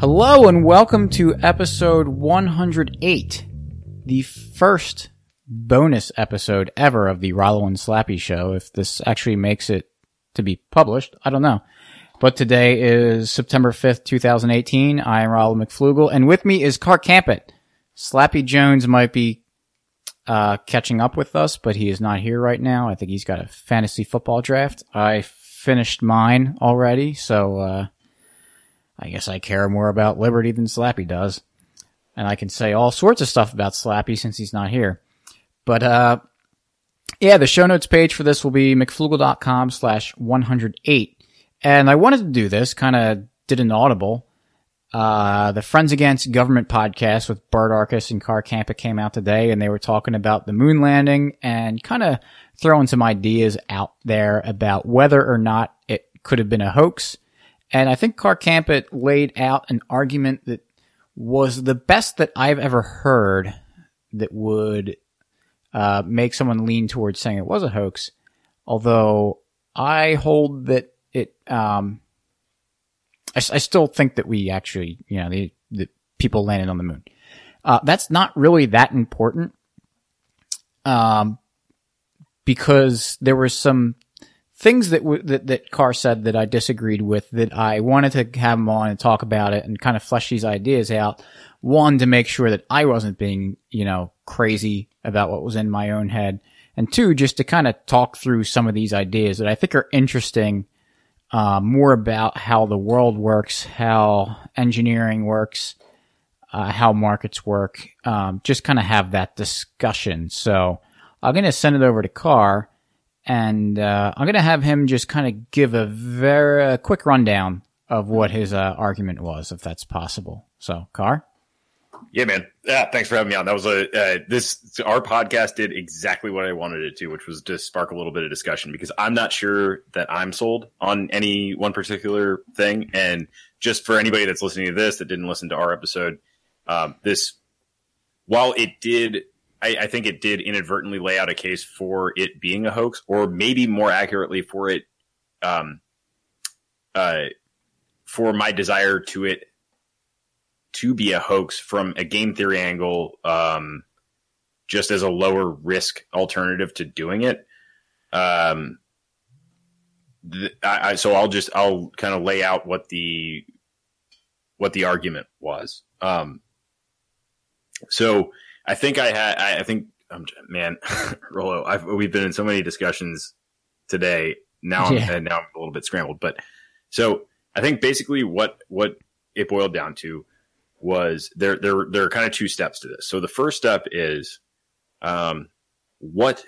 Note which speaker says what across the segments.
Speaker 1: Hello and welcome to episode 108, the first bonus episode ever of the Rollo and Slappy show. If this actually makes it to be published, I don't know. But today is September 5th, 2018. I am Rollo McFlugel and with me is Car Campit. Slappy Jones might be uh, catching up with us, but he is not here right now. I think he's got a fantasy football draft. I finished mine already, so uh, I guess I care more about Liberty than Slappy does. And I can say all sorts of stuff about Slappy since he's not here. But, uh, yeah, the show notes page for this will be mcflugel.com slash 108. And I wanted to do this, kind of did an audible. Uh, the Friends Against Government podcast with Birdarchist and Car Campa came out today and they were talking about the moon landing and kind of throwing some ideas out there about whether or not it could have been a hoax and I think Car Campit laid out an argument that was the best that I've ever heard that would uh, make someone lean towards saying it was a hoax. Although I hold that it, um, I, I, still think that we actually, you know, the, the people landed on the moon. Uh, that's not really that important. Um, because there were some things that, w- that that Car said that I disagreed with that I wanted to have him on and talk about it and kind of flesh these ideas out. One to make sure that I wasn't being you know crazy about what was in my own head, and two just to kind of talk through some of these ideas that I think are interesting. Uh, more about how the world works, how engineering works, uh, how markets work. Um, just kind of have that discussion. So I'm going to send it over to Car and uh, I'm going to have him just kind of give a very quick rundown of what his uh, argument was, if that's possible. So, Car.
Speaker 2: Yeah, man. Yeah, thanks for having me on. That was a uh, this our podcast did exactly what I wanted it to, which was to spark a little bit of discussion because I'm not sure that I'm sold on any one particular thing. And just for anybody that's listening to this that didn't listen to our episode, um, this while it did I, I, think it did inadvertently lay out a case for it being a hoax, or maybe more accurately for it, um, uh, for my desire to it to be a hoax from a game theory angle, um, just as a lower risk alternative to doing it. Um, I, I, so I'll just I'll kind of lay out what the what the argument was. Um, so I think I had. I think, um, man, Rollo, I've, we've been in so many discussions today. Now I'm yeah. now I'm a little bit scrambled, but so I think basically what what it boiled down to was there there there are kind of two steps to this. So the first step is, um, what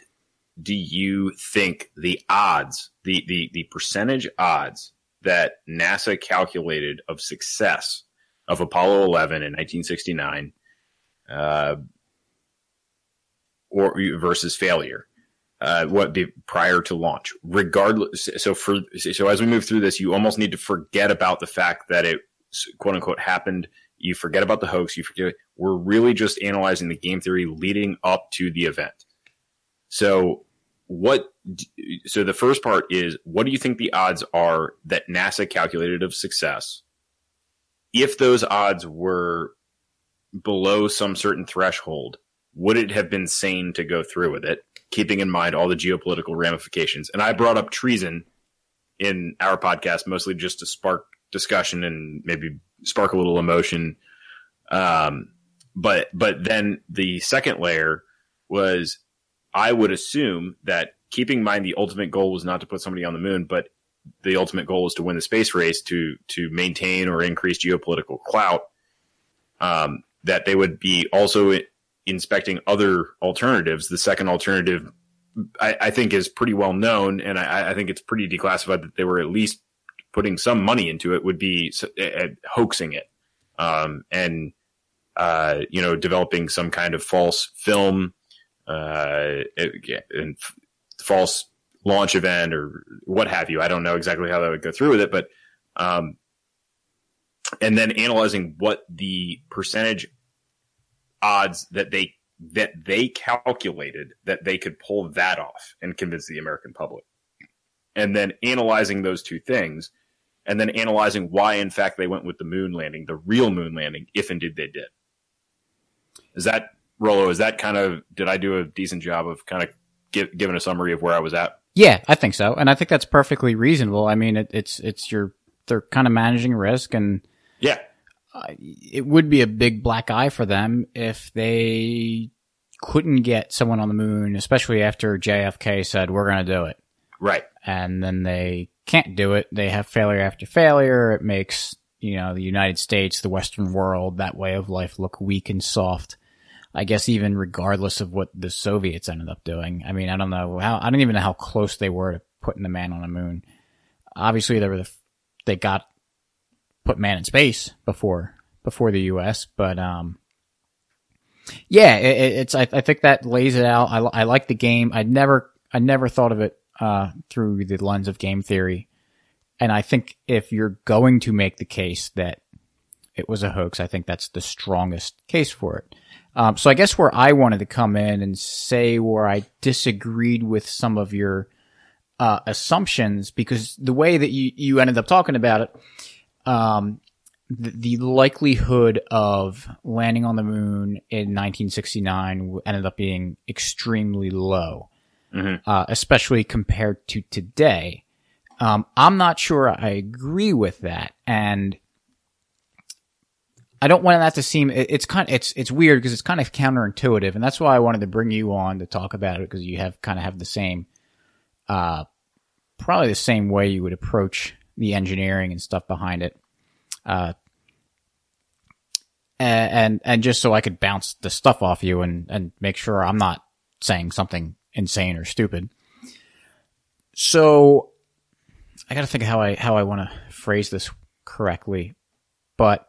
Speaker 2: do you think the odds, the the the percentage odds that NASA calculated of success of Apollo 11 in 1969 uh, or versus failure. Uh, what be prior to launch, regardless. So for so as we move through this, you almost need to forget about the fact that it quote unquote happened. You forget about the hoax. You forget. We're really just analyzing the game theory leading up to the event. So what? So the first part is what do you think the odds are that NASA calculated of success? If those odds were below some certain threshold, would it have been sane to go through with it, keeping in mind all the geopolitical ramifications? And I brought up treason in our podcast mostly just to spark discussion and maybe spark a little emotion. Um, but but then the second layer was I would assume that keeping in mind the ultimate goal was not to put somebody on the moon, but the ultimate goal is to win the space race to to maintain or increase geopolitical clout. Um, that they would be also inspecting other alternatives. The second alternative, I, I think, is pretty well known, and I, I, think it's pretty declassified that they were at least putting some money into it. Would be uh, hoaxing it, um, and uh, you know, developing some kind of false film uh, and f- false launch event or what have you. I don't know exactly how that would go through with it, but um, and then analyzing what the percentage odds that they that they calculated that they could pull that off and convince the American public. And then analyzing those two things and then analyzing why, in fact, they went with the moon landing, the real moon landing, if indeed they did. Is that Rollo? Is that kind of did I do a decent job of kind of give, giving a summary of where I was at?
Speaker 1: Yeah, I think so, and I think that's perfectly reasonable. I mean, it, it's it's your they're kind of managing risk, and
Speaker 2: yeah,
Speaker 1: uh, it would be a big black eye for them if they couldn't get someone on the moon, especially after JFK said we're going to do it.
Speaker 2: Right.
Speaker 1: And then they can't do it. They have failure after failure. It makes, you know, the United States, the Western world, that way of life look weak and soft. I guess even regardless of what the Soviets ended up doing. I mean, I don't know how, I don't even know how close they were to putting the man on the moon. Obviously they were the, they got put man in space before, before the U.S., but, um, yeah, it, it's, I, I, think that lays it out. I, I like the game. I never, I never thought of it uh, through the lens of game theory. And I think if you're going to make the case that it was a hoax, I think that's the strongest case for it. Um, so I guess where I wanted to come in and say where I disagreed with some of your uh, assumptions, because the way that you, you ended up talking about it, um, the, the, likelihood of landing on the moon in 1969 ended up being extremely low mm-hmm. uh, especially compared to today. Um, I'm not sure I agree with that, and I don't want that to seem. It, it's kind. It's it's weird because it's kind of counterintuitive, and that's why I wanted to bring you on to talk about it because you have kind of have the same, uh, probably the same way you would approach the engineering and stuff behind it. Uh, and and just so I could bounce the stuff off you and and make sure I'm not saying something insane or stupid. So I got to think how I how I want to phrase this correctly, but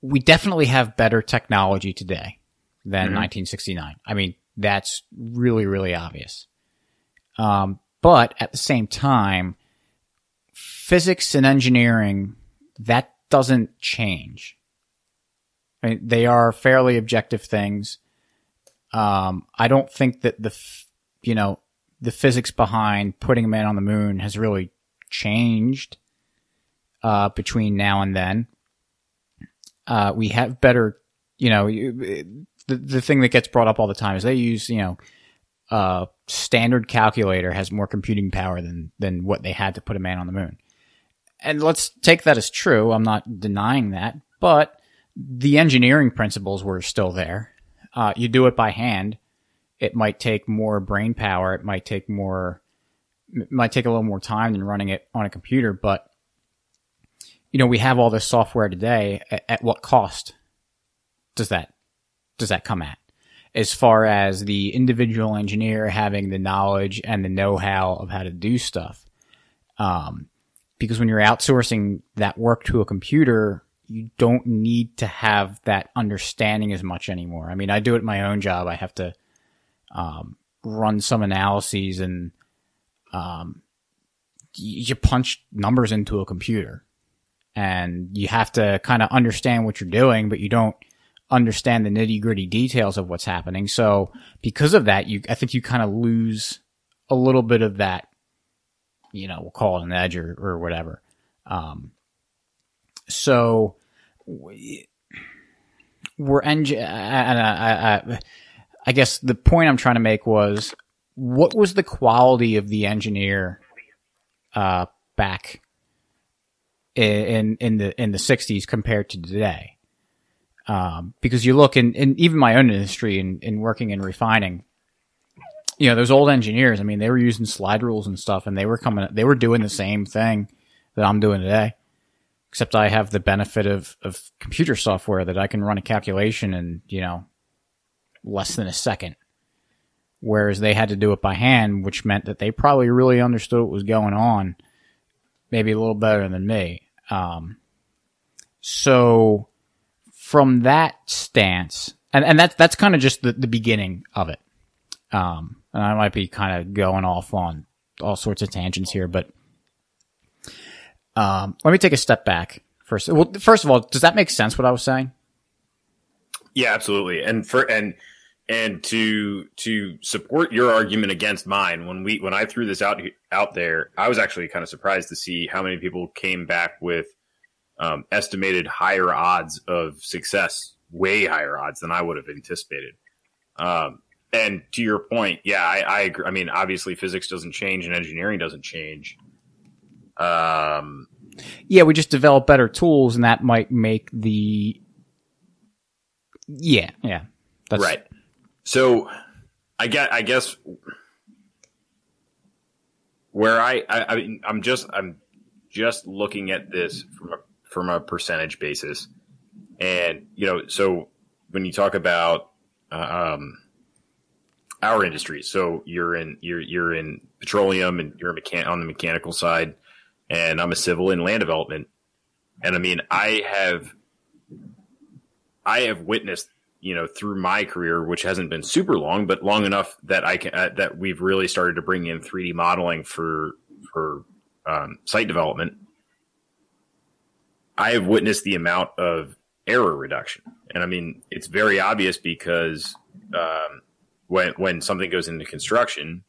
Speaker 1: we definitely have better technology today than mm-hmm. 1969. I mean, that's really really obvious. Um, but at the same time, physics and engineering that doesn't change. I mean, they are fairly objective things. Um, I don't think that the, you know, the physics behind putting a man on the moon has really changed, uh, between now and then. Uh, we have better, you know, the, the thing that gets brought up all the time is they use, you know, uh, standard calculator has more computing power than, than what they had to put a man on the moon. And let's take that as true. I'm not denying that, but the engineering principles were still there uh, you do it by hand. It might take more brain power. It might take more, it might take a little more time than running it on a computer. But, you know, we have all this software today. At, at what cost does that, does that come at? As far as the individual engineer having the knowledge and the know-how of how to do stuff. Um, because when you're outsourcing that work to a computer, you don't need to have that understanding as much anymore. I mean, I do it my own job. I have to um, run some analyses and um, you punch numbers into a computer and you have to kind of understand what you're doing, but you don't understand the nitty gritty details of what's happening. So because of that, you, I think you kind of lose a little bit of that, you know, we'll call it an edge or, or whatever. Um, so we're engine. And I, I, I guess the point I'm trying to make was, what was the quality of the engineer uh, back in in the in the 60s compared to today? Um, because you look in, in even my own industry in, in working in refining, you know, those old engineers, I mean, they were using slide rules and stuff and they were coming, they were doing the same thing that I'm doing today except I have the benefit of, of computer software that I can run a calculation in, you know, less than a second. Whereas they had to do it by hand, which meant that they probably really understood what was going on, maybe a little better than me. Um, so from that stance, and, and that's, that's kind of just the, the beginning of it. Um, and I might be kind of going off on all sorts of tangents here, but um, let me take a step back first. Well, first of all, does that make sense what I was saying?
Speaker 2: Yeah, absolutely. And for and and to to support your argument against mine, when we when I threw this out out there, I was actually kind of surprised to see how many people came back with um, estimated higher odds of success, way higher odds than I would have anticipated. Um, and to your point, yeah, I, I agree. I mean, obviously, physics doesn't change and engineering doesn't change. Um,
Speaker 1: yeah, we just develop better tools, and that might make the yeah, yeah,
Speaker 2: that's right. So, I get, I guess, where I, I, I mean, I'm just, I'm just looking at this from a from a percentage basis, and you know, so when you talk about um, our industry, so you're in you're you're in petroleum and you're a mechan- on the mechanical side, and I'm a civil and land development, and I mean, I have I have witnessed you know through my career, which hasn't been super long, but long enough that I can uh, that we've really started to bring in 3D modeling for for um, site development. I have witnessed the amount of error reduction, and I mean it's very obvious because um, when when something goes into construction,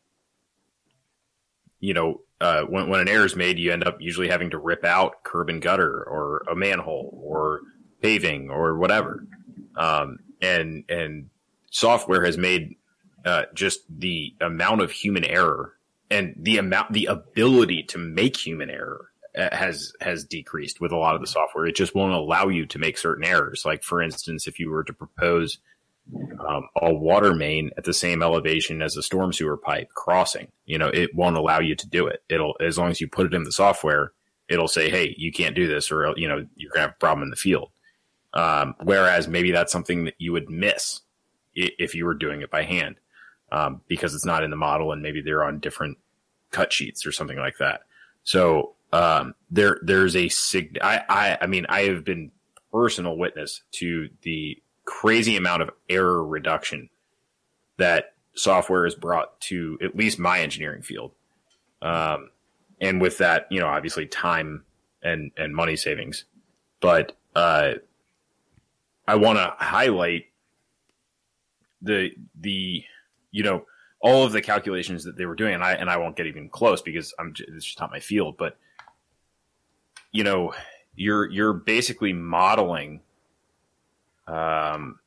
Speaker 2: you know uh, when when an error is made, you end up usually having to rip out curb and gutter or a manhole or paving or whatever um, and and software has made uh, just the amount of human error and the amount the ability to make human error uh, has has decreased with a lot of the software. It just won't allow you to make certain errors. Like for instance, if you were to propose um, a water main at the same elevation as a storm sewer pipe crossing, you know, it won't allow you to do it. It'll as long as you put it in the software, it'll say, "Hey, you can't do this," or you know, you're gonna have a problem in the field. Um, whereas maybe that's something that you would miss if you were doing it by hand um, because it's not in the model and maybe they're on different cut sheets or something like that. So um, there there's a sig- I, I I mean I have been personal witness to the crazy amount of error reduction that software has brought to at least my engineering field. Um, and with that, you know, obviously time and and money savings, but uh, I want to highlight the the you know all of the calculations that they were doing, and I and I won't get even close because I'm it's just not my field. But you know, you're you're basically modeling um,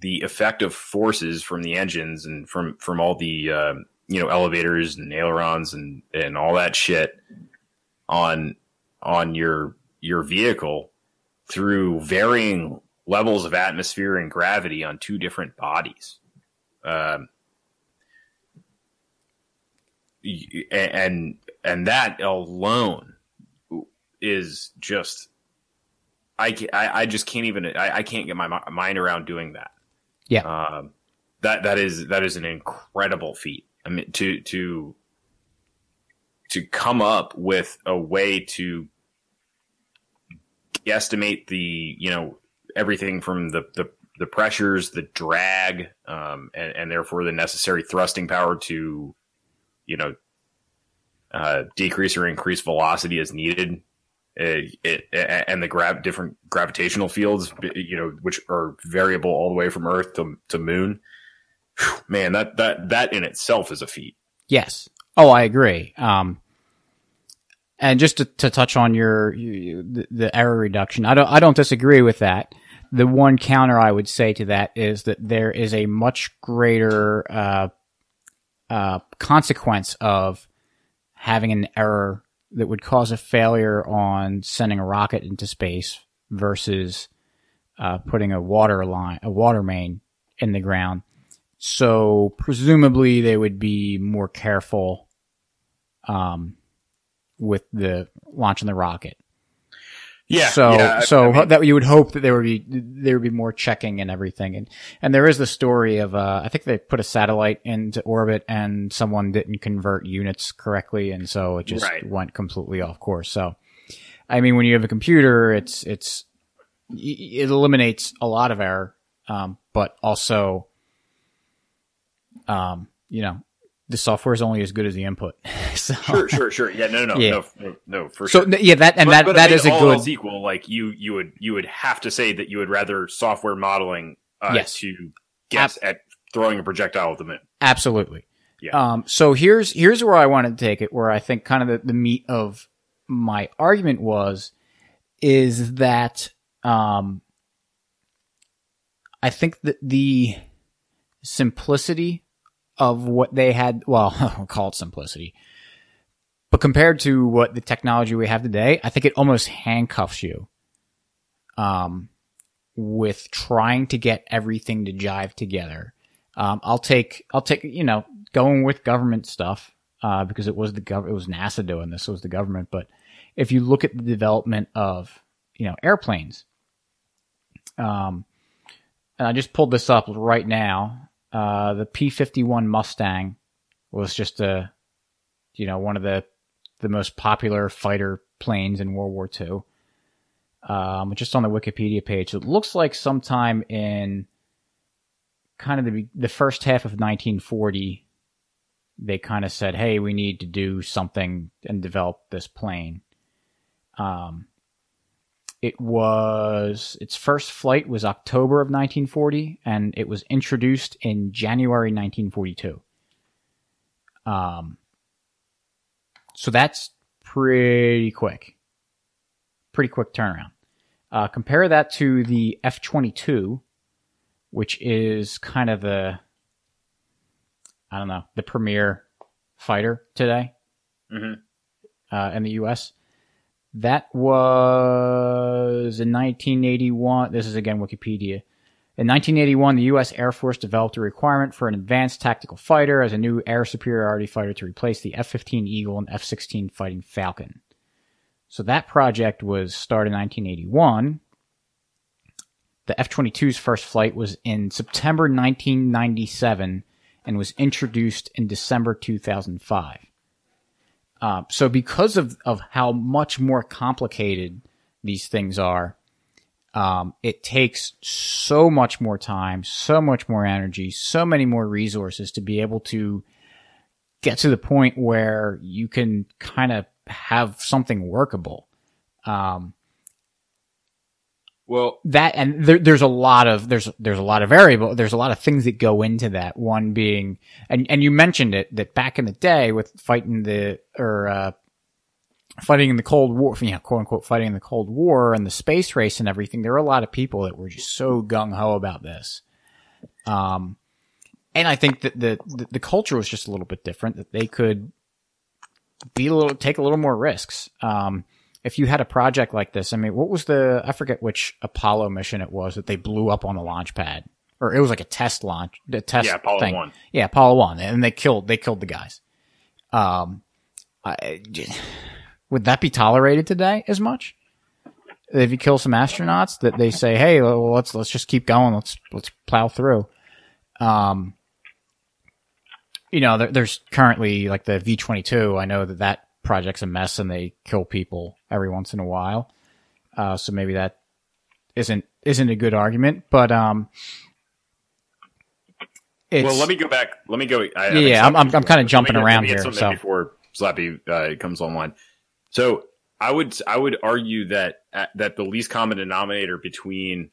Speaker 2: the effective forces from the engines and from from all the uh, you know elevators and ailerons and and all that shit on on your your vehicle through varying levels of atmosphere and gravity on two different bodies. Um, and and that alone is just I, I, I just can't even I, I can't get my mind around doing that.
Speaker 1: Yeah.
Speaker 2: Um, that that is that is an incredible feat. I mean to to to come up with a way to estimate the you know everything from the the, the pressures, the drag, um, and, and, therefore the necessary thrusting power to you know uh, decrease or increase velocity as needed. It, it, and the grav different gravitational fields, you know, which are variable all the way from Earth to, to Moon. Man, that that that in itself is a feat.
Speaker 1: Yes. Oh, I agree. Um, and just to, to touch on your, the, the error reduction, I don't I don't disagree with that. The one counter I would say to that is that there is a much greater uh, uh, consequence of having an error that would cause a failure on sending a rocket into space versus uh, putting a water line, a water main in the ground. So presumably they would be more careful um, with the launching the rocket.
Speaker 2: Yeah.
Speaker 1: So
Speaker 2: yeah,
Speaker 1: so
Speaker 2: I mean,
Speaker 1: that you would hope that there would be there would be more checking and everything, and and there is the story of uh, I think they put a satellite into orbit and someone didn't convert units correctly, and so it just
Speaker 2: Right.
Speaker 1: went completely off course. So, I mean, when you have a computer, it's it's it eliminates a lot of error, um, but also, um, you know, the software is only as good as the input. so,
Speaker 2: sure, sure, sure. Yeah, no, no,
Speaker 1: Yeah.
Speaker 2: no, no, no, for
Speaker 1: so
Speaker 2: sure.
Speaker 1: yeah, that and
Speaker 2: But-
Speaker 1: that
Speaker 2: but
Speaker 1: that is a good
Speaker 2: else equal. Like you, you would, you would have to say that you would rather software modeling uh,
Speaker 1: Yes.
Speaker 2: to guess at throwing a projectile at the moon.
Speaker 1: Absolutely.
Speaker 2: Yeah.
Speaker 1: Um, so here's here's where I wanted to take it, where I think kind of the, the meat of my argument was, is that um, I think that the simplicity of what they had, well, I'll call it simplicity, but compared to what the technology we have today, I think it almost handcuffs you. Um, with trying to get everything to jive together. Um, I'll take, I'll take, you know, going with government stuff, uh, because it was the gov, it was NASA doing this, it was the government. But if you look at the development of, you know, airplanes, um, and I just pulled this up right now. Uh, the P-51 Mustang was just a, you know, one of the, the most popular fighter planes in World War II um, just on the Wikipedia page. It looks like sometime in kind of the the first half of 1940, they kind of said, "Hey, we need to do something and develop this plane." Um, it was its first flight was October of 1940, and it was introduced in January 1942. Um, so that's pretty quick, pretty quick turnaround. Uh, compare that to the F 22, which is kind of the, I don't know, the premier fighter today
Speaker 2: Mhm.
Speaker 1: uh, in the U.S. That was in 1981. This is again Wikipedia. In 1981, the U.S. Air Force developed a requirement for an advanced tactical fighter as a new air superiority fighter to replace the F-15 Eagle and F-16 Fighting Falcon. So that project was started in 1981. The F-22's first flight was in September 1997 and was introduced in December 2005. Uh, so because of, of how much more complicated these things are, um, it takes so much more time, so much more energy, so many more resources to be able to get to the point where you can kind of have something workable. Um,
Speaker 2: Well,
Speaker 1: that and there, there's a lot of there's there's a lot of variable there's a lot of things that go into that. One being and and you mentioned it that back in the day with fighting the or uh fighting in the cold war you know quote unquote fighting in the cold war and the space race and everything there were a lot of people that were just so gung-ho about this. Um and i think that the, the the culture was just a little bit different that they could be a little take a little more risks. Um if you had a project like this, I mean, what was the, I forget which Apollo mission it was that they blew up on the launch pad. Or it was like a test launch, the test
Speaker 2: yeah, Apollo
Speaker 1: thing.
Speaker 2: 1.
Speaker 1: Yeah, Apollo 1. And they killed, they killed the guys. Um, I, would that be tolerated today as much? If you kill some astronauts that they say, hey, well, let's, let's just keep going. Let's, let's plow through. Um, you know, there, there's currently like the V22. I know that that project's a mess and they kill people every once in a while. Uh, so maybe that isn't isn't a good argument, but um, it's,
Speaker 2: well, let me go back. Let me go. I, I
Speaker 1: Yeah, I'm- I'm- I'm kinda jumping around
Speaker 2: me
Speaker 1: here, so.
Speaker 2: before Slappy uh, comes online. So I would I would argue that uh, that the least common denominator between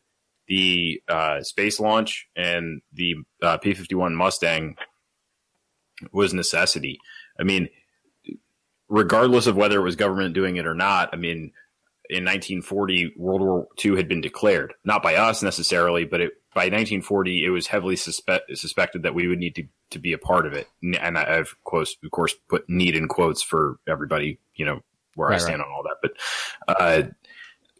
Speaker 2: the uh, space launch and the uh, P-51 Mustang was necessity. I mean, regardless of whether it was government doing it or not, I mean, in 1940, World War II had been declared, not by us necessarily, but it, by 1940, it was heavily suspe- suspected that we would need to, to be a part of it. And I, I've, of course, of course, put need in quotes for everybody, you know, where I
Speaker 1: Right,
Speaker 2: stand on all that. But, uh,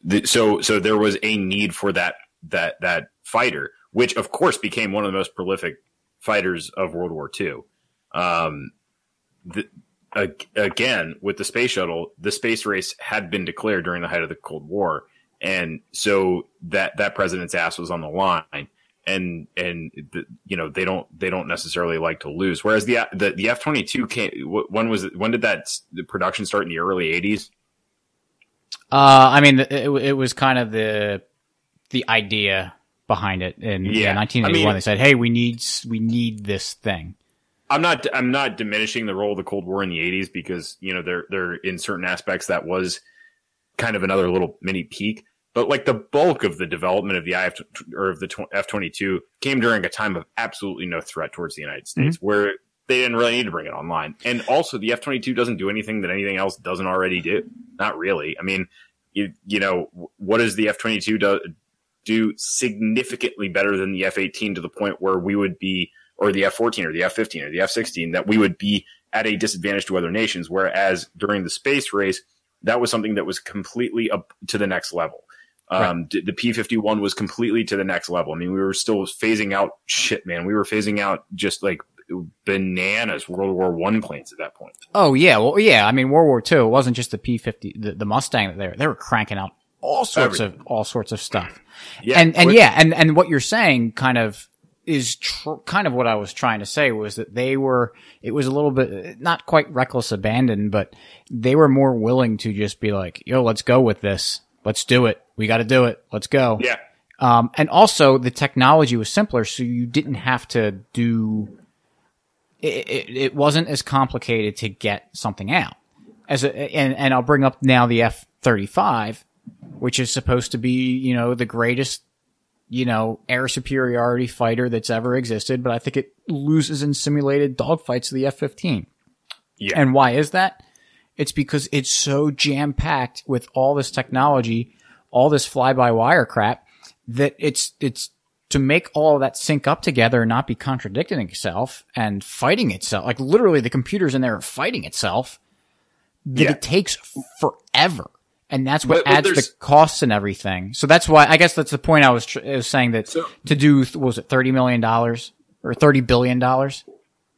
Speaker 2: the, so, so there was a need for that, that, that fighter, which of course became one of the most prolific fighters of World War II. Um, the, again with the space shuttle, the space race had been declared during the height of the Cold War, and so that that president's ass was on the line. And and the, you know they don't they don't necessarily like to lose. Whereas the the, the F twenty two came when was it, when did that the production start in the early eighties?
Speaker 1: Uh, I mean, it, it was kind of the the idea behind it in yeah,
Speaker 2: Yeah.
Speaker 1: 1981.
Speaker 2: I mean-
Speaker 1: they said, "Hey, we need we need this thing."
Speaker 2: I'm not I'm not diminishing the role of the Cold War in the 80s because you know there there in certain aspects that was kind of another little mini peak. but like the bulk of the development of the IF or of the F twenty two came during a time of absolutely no threat towards the United States, mm-hmm. where they didn't really need to bring it online. And also, the F twenty two doesn't do anything that anything else doesn't already do. Not really. I mean, you you know, what does the F twenty two do? Do significantly better than the F eighteen to the point where we would be, or the F fourteen, or the F fifteen, or the F sixteen, that we would be at a disadvantage to other nations. Whereas during the space race, that was something that was completely up to the next level. Um, right. the P fifty one was completely to the next level. I mean, we were still phasing out shit, man. We were phasing out just like bananas World War One planes at that point.
Speaker 1: Oh yeah, well yeah. I mean, World War Two. It wasn't just the P fifty, the, the Mustang that they were. They were cranking out all sorts Everything. of all sorts of stuff. Yeah, and and yeah, and and what you're saying kind of is tr- kind of what I was trying to say was that they were, it was a little bit, not quite reckless abandon, but they were more willing to just be like, yo, let's go with this. Let's do it. We got to do it. Let's go.
Speaker 2: Yeah.
Speaker 1: Um, and also the technology was simpler, so you didn't have to do. It, it, it wasn't as complicated to get something out. As a, and and I'll bring up now the F thirty five, which is supposed to be you know the greatest you know air superiority fighter that's ever existed, but I think it loses in simulated dogfights to the F fifteen. Yeah. And why is that? It's because it's so jam packed with all this technology, all this fly by wire crap that it's, it's to make all of that sync up together and not be contradicting itself and fighting itself. Like literally the computers in there are fighting itself that yeah. it takes forever. And that's what but, but adds the costs and everything. So that's why, I guess that's the point I was, tr- I was saying that so, to do, was it $30 million or $30 billion?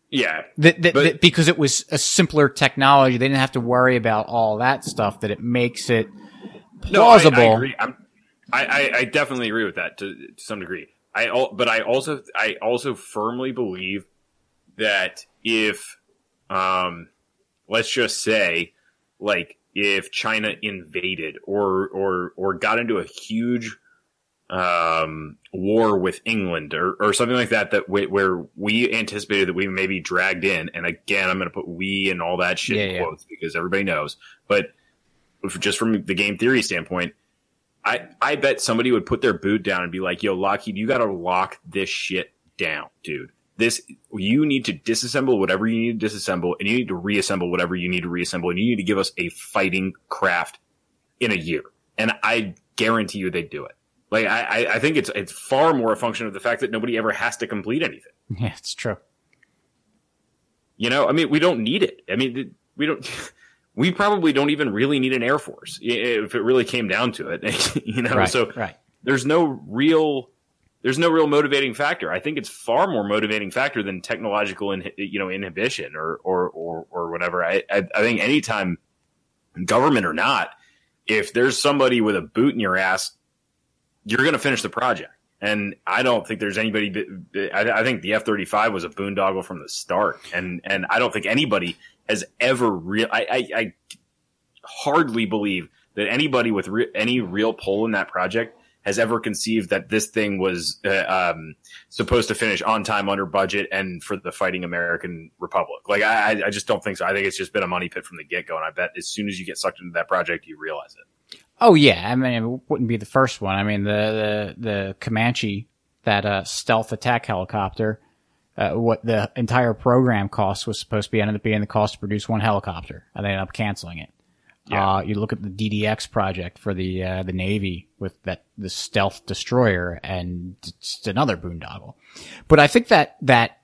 Speaker 2: Yeah.
Speaker 1: That, that, but, that, because it was a simpler technology, they didn't have to worry about all that stuff. That it makes it plausible. No, I, I
Speaker 2: agree. I, I, I definitely agree with that to, to some degree. I but I also I also firmly believe that if um let's just say like if China invaded or or or got into a huge um, war with England or, or something like that, that we, where we anticipated that we may be dragged in. And again, I'm going to put we and all that shit yeah, in quotes yeah. because everybody knows. But just from the game theory standpoint, I, I bet somebody would put their boot down and be like, yo, Lockheed, you got to lock this shit down, dude. This, you need to disassemble whatever you need to disassemble and you need to reassemble whatever you need to reassemble and you need to give us a fighting craft in a year. And I guarantee you they'd do it. Like I, I think it's it's far more a function of the fact that nobody ever has to complete anything.
Speaker 1: Yeah, it's true.
Speaker 2: You know, I mean, we don't need it. I mean, we don't. We probably don't even really need an air force if it really came down to it. you know,
Speaker 1: right,
Speaker 2: so
Speaker 1: right.
Speaker 2: there's no real there's no real motivating factor. I think it's far more motivating factor than technological, in, you know, inhibition or or or, or whatever. I, I I think anytime government or not, if there's somebody with a boot in your ass you're going to finish the project. And I don't think there's anybody. I, I think the F thirty five was a boondoggle from the start, and and I don't think anybody has ever real. I, I, I hardly believe that anybody with re- any real pull in that project has ever conceived that this thing was uh, um, supposed to finish on time, under budget, and for the fighting American Republic. Like I, I just don't think so. I think it's just been a money pit from the get go, and I bet as soon as you get sucked into that project, you realize it.
Speaker 1: Oh yeah, I mean it wouldn't be the first one. I mean the the the Comanche, that uh, stealth attack helicopter, uh, what the entire program cost was supposed to be ended up being the cost to produce one helicopter, and they ended up canceling it. Yeah. Uh, you look at the DDX project for the uh, the Navy with that the stealth destroyer, and it's another boondoggle. But I think that that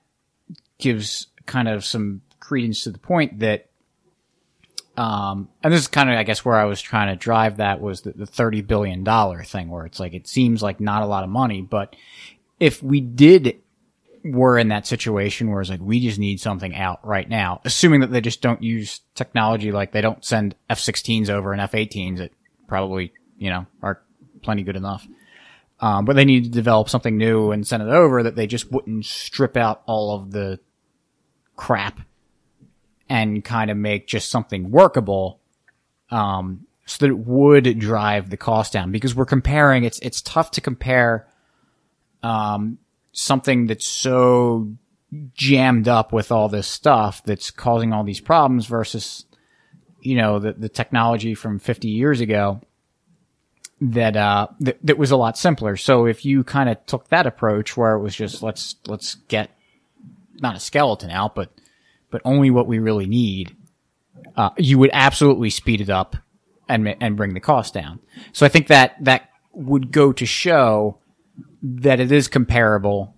Speaker 1: gives kind of some credence to the point that um, and this is kind of, I guess, where I was trying to drive that was the, the $30 billion thing where it's like, it seems like not a lot of money, but if we did, were in that situation where it's like, we just need something out right now, assuming that they just don't use technology, like they don't send F-16s over and F-18s that probably, you know, are plenty good enough. Um, but they need to develop something new and send it over that they just wouldn't strip out all of the crap and kind of make just something workable, um, so that it would drive the cost down because we're comparing, it's, it's tough to compare, um, something that's so jammed up with all this stuff that's causing all these problems versus, you know, the, the technology from 50 years ago that uh that, that was a lot simpler. So if you kind of took that approach where it was just let's let's get not a skeleton out, but but only what we really need, uh, you would absolutely speed it up and and bring the cost down. So I think that that would go to show that it is comparable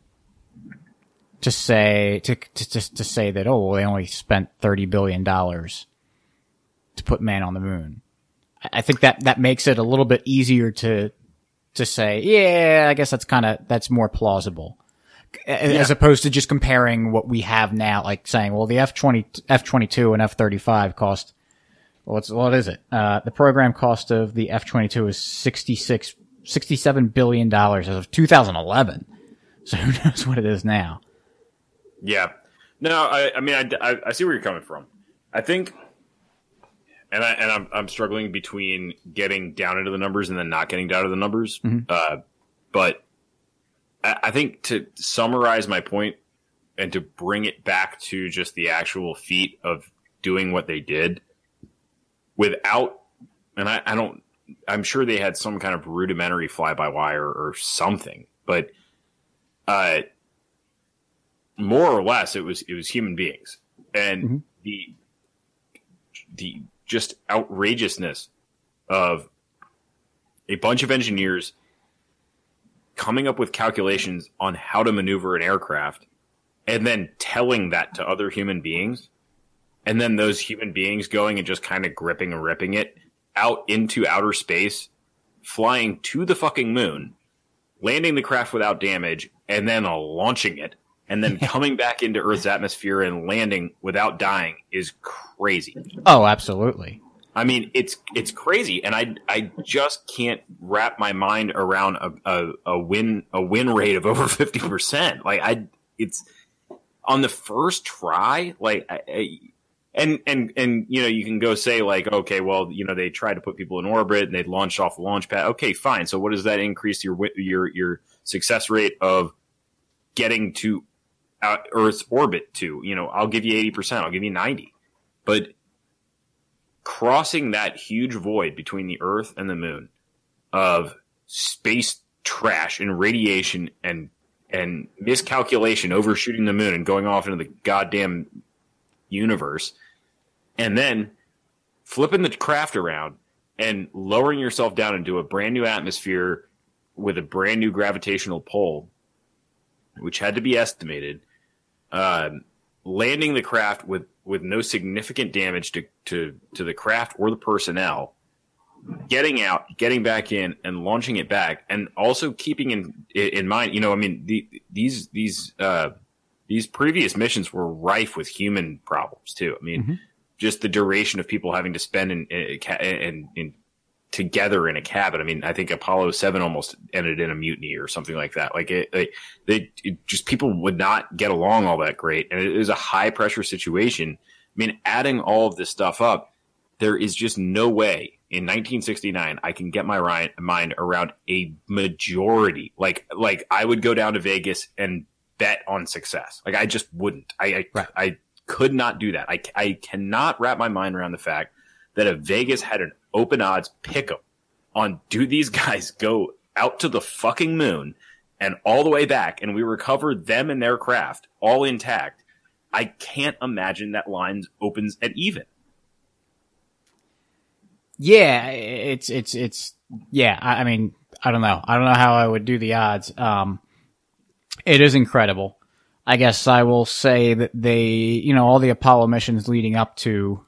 Speaker 1: to say to to to, to say that oh well, they only spent thirty billion dollars to put man on the moon. I- think that that makes it a little bit easier to to say yeah I guess that's kind of that's more plausible. As opposed to just comparing what we have now like saying well the F twenty F twenty two and F thirty five cost what's what is it? Uh, the program cost of the F twenty two is 66 67 billion dollars as of 2011 so who knows what it is now
Speaker 2: Yeah. No, I, I mean, I, I, I see where you're coming from. I think, and I and I'm I'm struggling between getting down into the numbers and then not getting down to the numbers. Uh, but I, I think to summarize my point and to bring it back to just the actual feat of doing what they did without, and I, I don't, I'm sure they had some kind of rudimentary fly by wire or something, but uh, more or less it was it was human beings. And the the just outrageousness of a bunch of engineers coming up with calculations on how to maneuver an aircraft and then telling that to other human beings and then those human beings going and just kind of gripping and ripping it out into outer space flying to the fucking moon landing the craft without damage and then launching it and then coming back into Earth's atmosphere and landing without dying is crazy.
Speaker 1: oh absolutely
Speaker 2: I mean, it's it's crazy, and I I just can't wrap my mind around a a, a win a win rate of over fifty percent. Like I, it's on the first try. Like I, I, and and and you know you can go say like okay, well you know they tried to put people in orbit and they launched off the launch pad. Okay, fine. So what does that increase your your your success rate of getting to uh, Earth's orbit to? You know, I'll give you eighty percent. I'll give you ninety, but crossing that huge void between the Earth and the Moon of space trash and radiation and and miscalculation overshooting the moon and going off into the goddamn universe and then flipping the craft around and lowering yourself down into a brand new atmosphere with a brand new gravitational pull which had to be estimated um, landing the craft with with no significant damage to, to, to the craft or the personnel, getting out, getting back in, and launching it back, and also keeping in in mind, you know, I mean, the, these these uh, these previous missions were rife with human problems too. I mean, just the duration of people having to spend in in, in, in together in a cabin. I mean, I think Apollo Seven almost ended in a mutiny or something like that. Like it, they, they it just people would not get along all that great, and it was a high pressure situation. I mean, adding all of this stuff up, there is just no way in 1969 I can get my mind around a majority. Like, like I would go down to Vegas and bet on success. Like I just wouldn't. I, I,
Speaker 1: Right.
Speaker 2: I could not do that. I, I cannot wrap my mind around the fact that if Vegas had an open odds pick 'em on do these guys go out to the fucking moon and all the way back and we recover them and their craft all intact, I can't imagine that line opens at even.
Speaker 1: Yeah, it's it's it's yeah. I, I mean, I don't know. I don't know how I would do the odds. Um, it is incredible. I guess I will say that they, you know, all the Apollo missions leading up to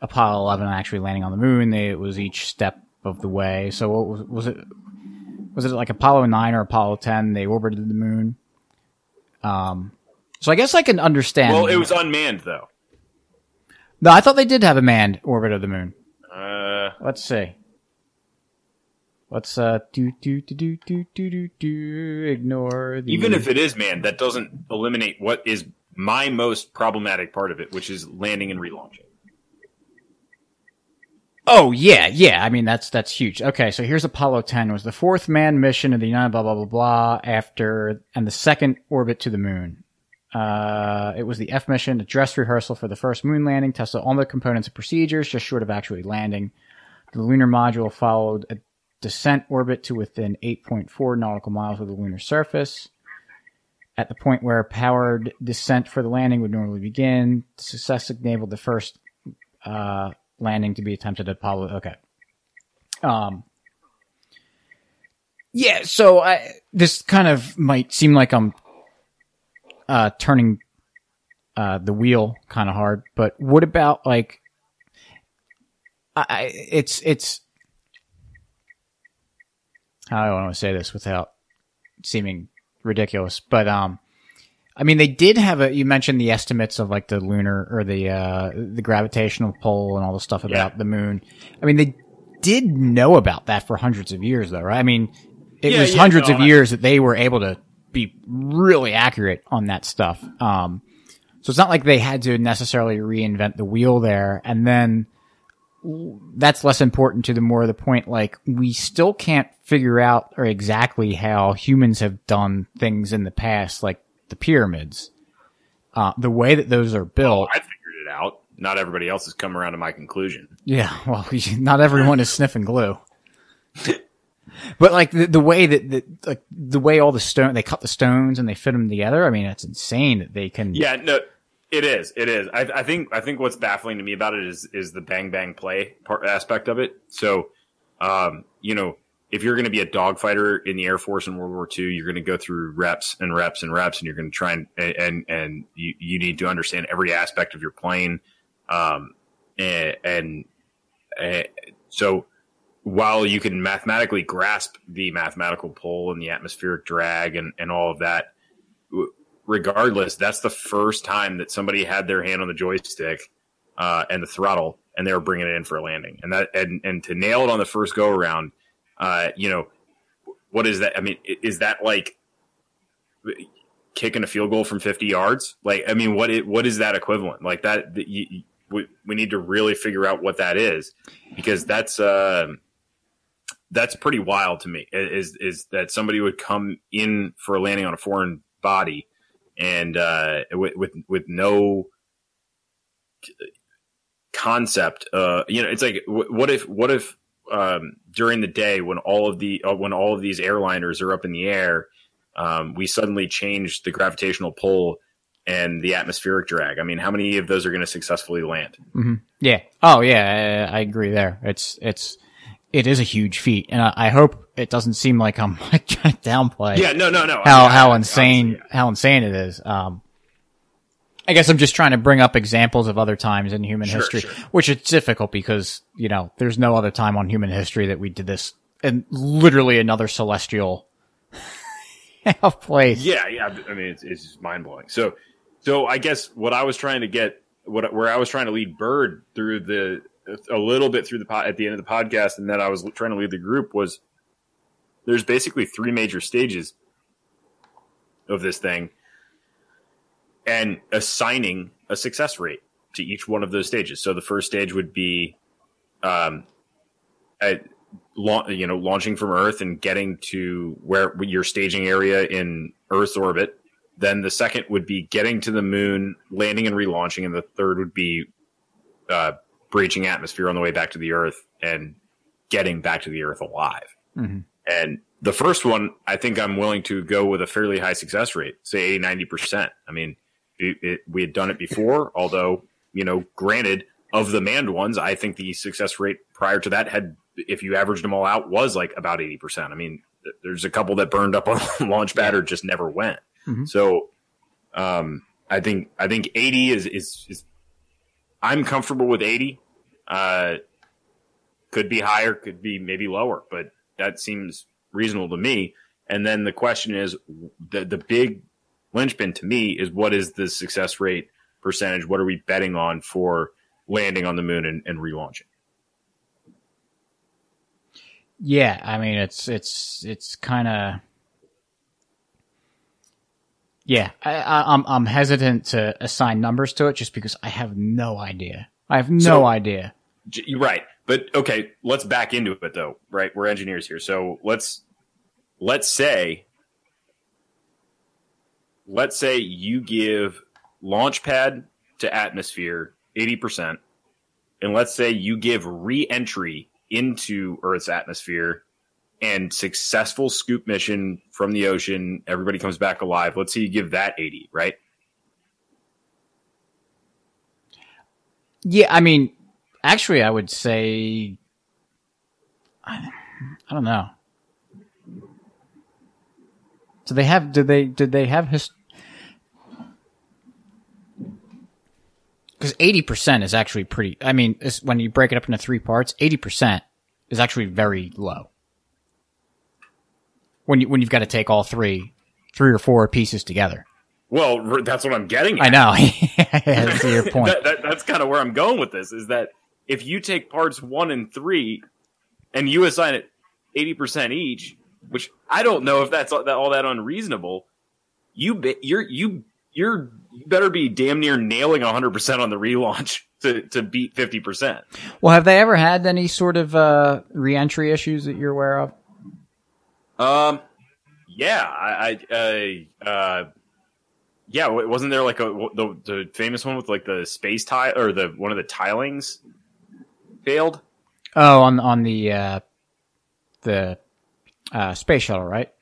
Speaker 1: Apollo 11 actually landing on the moon, they, it was each step of the way. So what was, was it? Was it like Apollo 9 or Apollo 10? They orbited the moon. Um, so I guess I can understand.
Speaker 2: Well, it was unmanned though.
Speaker 1: no, I thought they did have a manned orbit of the moon.
Speaker 2: Uh,
Speaker 1: Let's see. Let's uh do do do do do do do do ignore the
Speaker 2: even if it is man, that doesn't eliminate what is my most problematic part of it, which is landing and relaunching.
Speaker 1: Oh yeah, yeah. I mean that's that's huge. Okay, so here's Apollo 10 was the fourth manned mission of the United blah blah blah blah after and the second orbit to the moon. Uh, it was the F mission, a dress rehearsal for the first moon landing, tested all the components and procedures, just short of actually landing. The lunar module followed a descent orbit to within 8.4 nautical miles of the lunar surface. At the point where powered descent for the landing would normally begin, success enabled the first uh, landing to be attempted at Apollo. Okay. Um. Yeah, so I this kind of might seem like I'm uh, turning uh, the wheel kind of hard, but what about like I, it's it's I want to say this without seeming ridiculous, but um, I mean they did have a. You mentioned the estimates of like the lunar or the uh the gravitational pull and all the stuff about
Speaker 2: Yeah.
Speaker 1: the moon. I mean they did know about that for hundreds of years, though, right? I mean, it
Speaker 2: Yeah,
Speaker 1: was
Speaker 2: yeah,
Speaker 1: hundreds
Speaker 2: no,
Speaker 1: of years that they were able to be really accurate on that stuff. Um, so it's not like they had to necessarily reinvent the wheel there. And then that's less important to the more the point. Like we still can't figure out or exactly how humans have done things in the past, like the pyramids. Uh, the way that those are built.
Speaker 2: I figured it out. Not everybody else has come around to my conclusion.
Speaker 1: Yeah, well, not everyone is sniffing glue. But like the, the way that the, like the way all the stone they cut the stones and they fit them together. I mean, it's insane that they can.
Speaker 2: Yeah, no, it is. It is. I, I think. I think what's baffling to me about it is is the bang bang play part aspect of it. So, um, you know, if you're going to be a dogfighter in the Air Force in World War II, you're going to go through reps and reps and reps, and you're going to try and and and you, you need to understand every aspect of your plane. Um, and, and, and so while you can mathematically grasp the mathematical pull and the atmospheric drag and, and all of that, regardless, that's the first time that somebody had their hand on the joystick uh, and the throttle, and they were bringing it in for a landing. And that and and to nail it on the first go around, uh, you know, what is that? I mean, is that like kicking a field goal from 50 yards? Like, I mean, what it, what is that equivalent? Like that, that you- we, we need to really figure out what that is because that's, uh, that's pretty wild to me is, is that somebody would come in for a landing on a foreign body and, uh, with, with, with no concept, uh, you know, it's like, what if, what if, um, during the day when all of the, uh, when all of these airliners are up in the air, um, we suddenly change the gravitational pull and the atmospheric drag. I mean, how many of those are going to successfully land?
Speaker 1: Yeah. Oh, yeah. I, I agree there. It's it's it is a huge feat, and I, I hope it doesn't seem like I'm like trying to downplay.
Speaker 2: Yeah, no, no, no.
Speaker 1: how
Speaker 2: I mean,
Speaker 1: how
Speaker 2: I-
Speaker 1: insane
Speaker 2: obviously,
Speaker 1: how insane it is. Um, I guess I'm just trying to bring up examples of other times in human
Speaker 2: Sure,
Speaker 1: history,
Speaker 2: sure.
Speaker 1: which is difficult because you know there's no other time on human history that we did this, and literally another celestial place.
Speaker 2: Yeah, yeah. I mean, it's, it's just mind blowing. So, so I guess what I was trying to get, what where I was trying to lead Bird through the a little bit through the pot at the end of the podcast, and that I was trying to lead the group was there's basically three major stages of this thing, and assigning a success rate to each one of those stages. So the first stage would be, um, at, you know, launching from Earth and getting to where your staging area in Earth's orbit. Then the second would be getting to the moon, landing and relaunching, and the third would be uh, breaching atmosphere on the way back to the Earth and getting back to the Earth alive.
Speaker 1: Mhm.
Speaker 2: And the first one, I think I'm willing to go with a fairly high success rate, say 80, 90%. I mean, it, it, we had done it before, although, you know, granted, of the manned ones, I think the success rate prior to that had, if you averaged them all out, was like about 80%. I mean, th- there's a couple that burned up on launch pad or just never went.
Speaker 1: Mhm.
Speaker 2: So, um, I think, I think 80 is, is, is I'm comfortable with 80. Uh, could be higher, could be maybe lower, but that seems reasonable to me. And then the question is the the big linchpin to me is what is the success rate percentage? What are we betting on for landing on the moon and, and relaunching?
Speaker 1: Yeah, I mean it's it's it's kind of yeah. I, I, I'm I'm hesitant to assign numbers to it just because I have no idea. I have no
Speaker 2: So-
Speaker 1: idea.
Speaker 2: You're right. But okay, let's back into it though, right? We're engineers here. So let's let's say let's say you give launchpad to atmosphere 80% and let's say you give re-entry into earth's atmosphere and successful scoop mission from the ocean. Everybody comes back alive. Let's say you give that 80, right?
Speaker 1: Yeah, I mean, actually, I would say, I, I don't know. Do they have? Did they? Did they have his? Because eighty percent is actually pretty. I mean, when you break it up into three parts, eighty percent is actually very low. When you when you've got to take all three, three or four pieces together.
Speaker 2: Well, that's what I'm getting. At.
Speaker 1: I know. That's your point.
Speaker 2: that, that, that's kind of where I'm going with this. Is that if you take parts one and three, and you assign it eighty percent each, which I don't know if that's all that, all that unreasonable. You be, you're you you're you better be damn near nailing hundred percent on the relaunch to to beat fifty percent.
Speaker 1: Well, have they ever had any sort of uh, reentry issues that you're aware of?
Speaker 2: Um, yeah, I, I uh, uh, yeah, wasn't there like a the the famous one with like the space tile or the one of the tilings failed?
Speaker 1: Oh, on on the uh, the uh, space shuttle, right?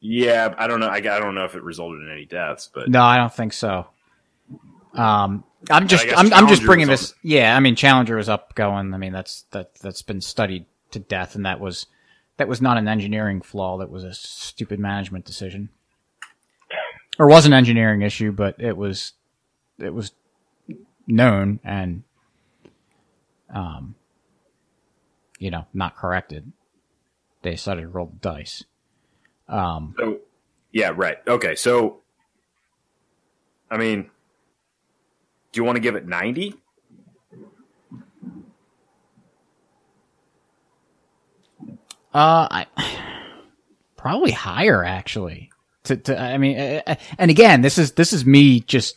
Speaker 2: Yeah, I don't know. I, I don't know if it resulted in any deaths, but
Speaker 1: No, I don't think so. Um, I'm just I'm, I'm just bringing
Speaker 2: was
Speaker 1: this. Yeah, I mean Challenger is up going. I mean that's that that's been studied to death, and that was that was not an engineering flaw. That was a stupid management decision, or was an engineering issue, but it was it was known and um you know not corrected. They decided to roll the dice. Um,
Speaker 2: So, yeah, right. Okay, so, I mean, do you want to give it 90?
Speaker 1: Uh, I probably higher actually. To, to I mean, uh, and again, this is this is me just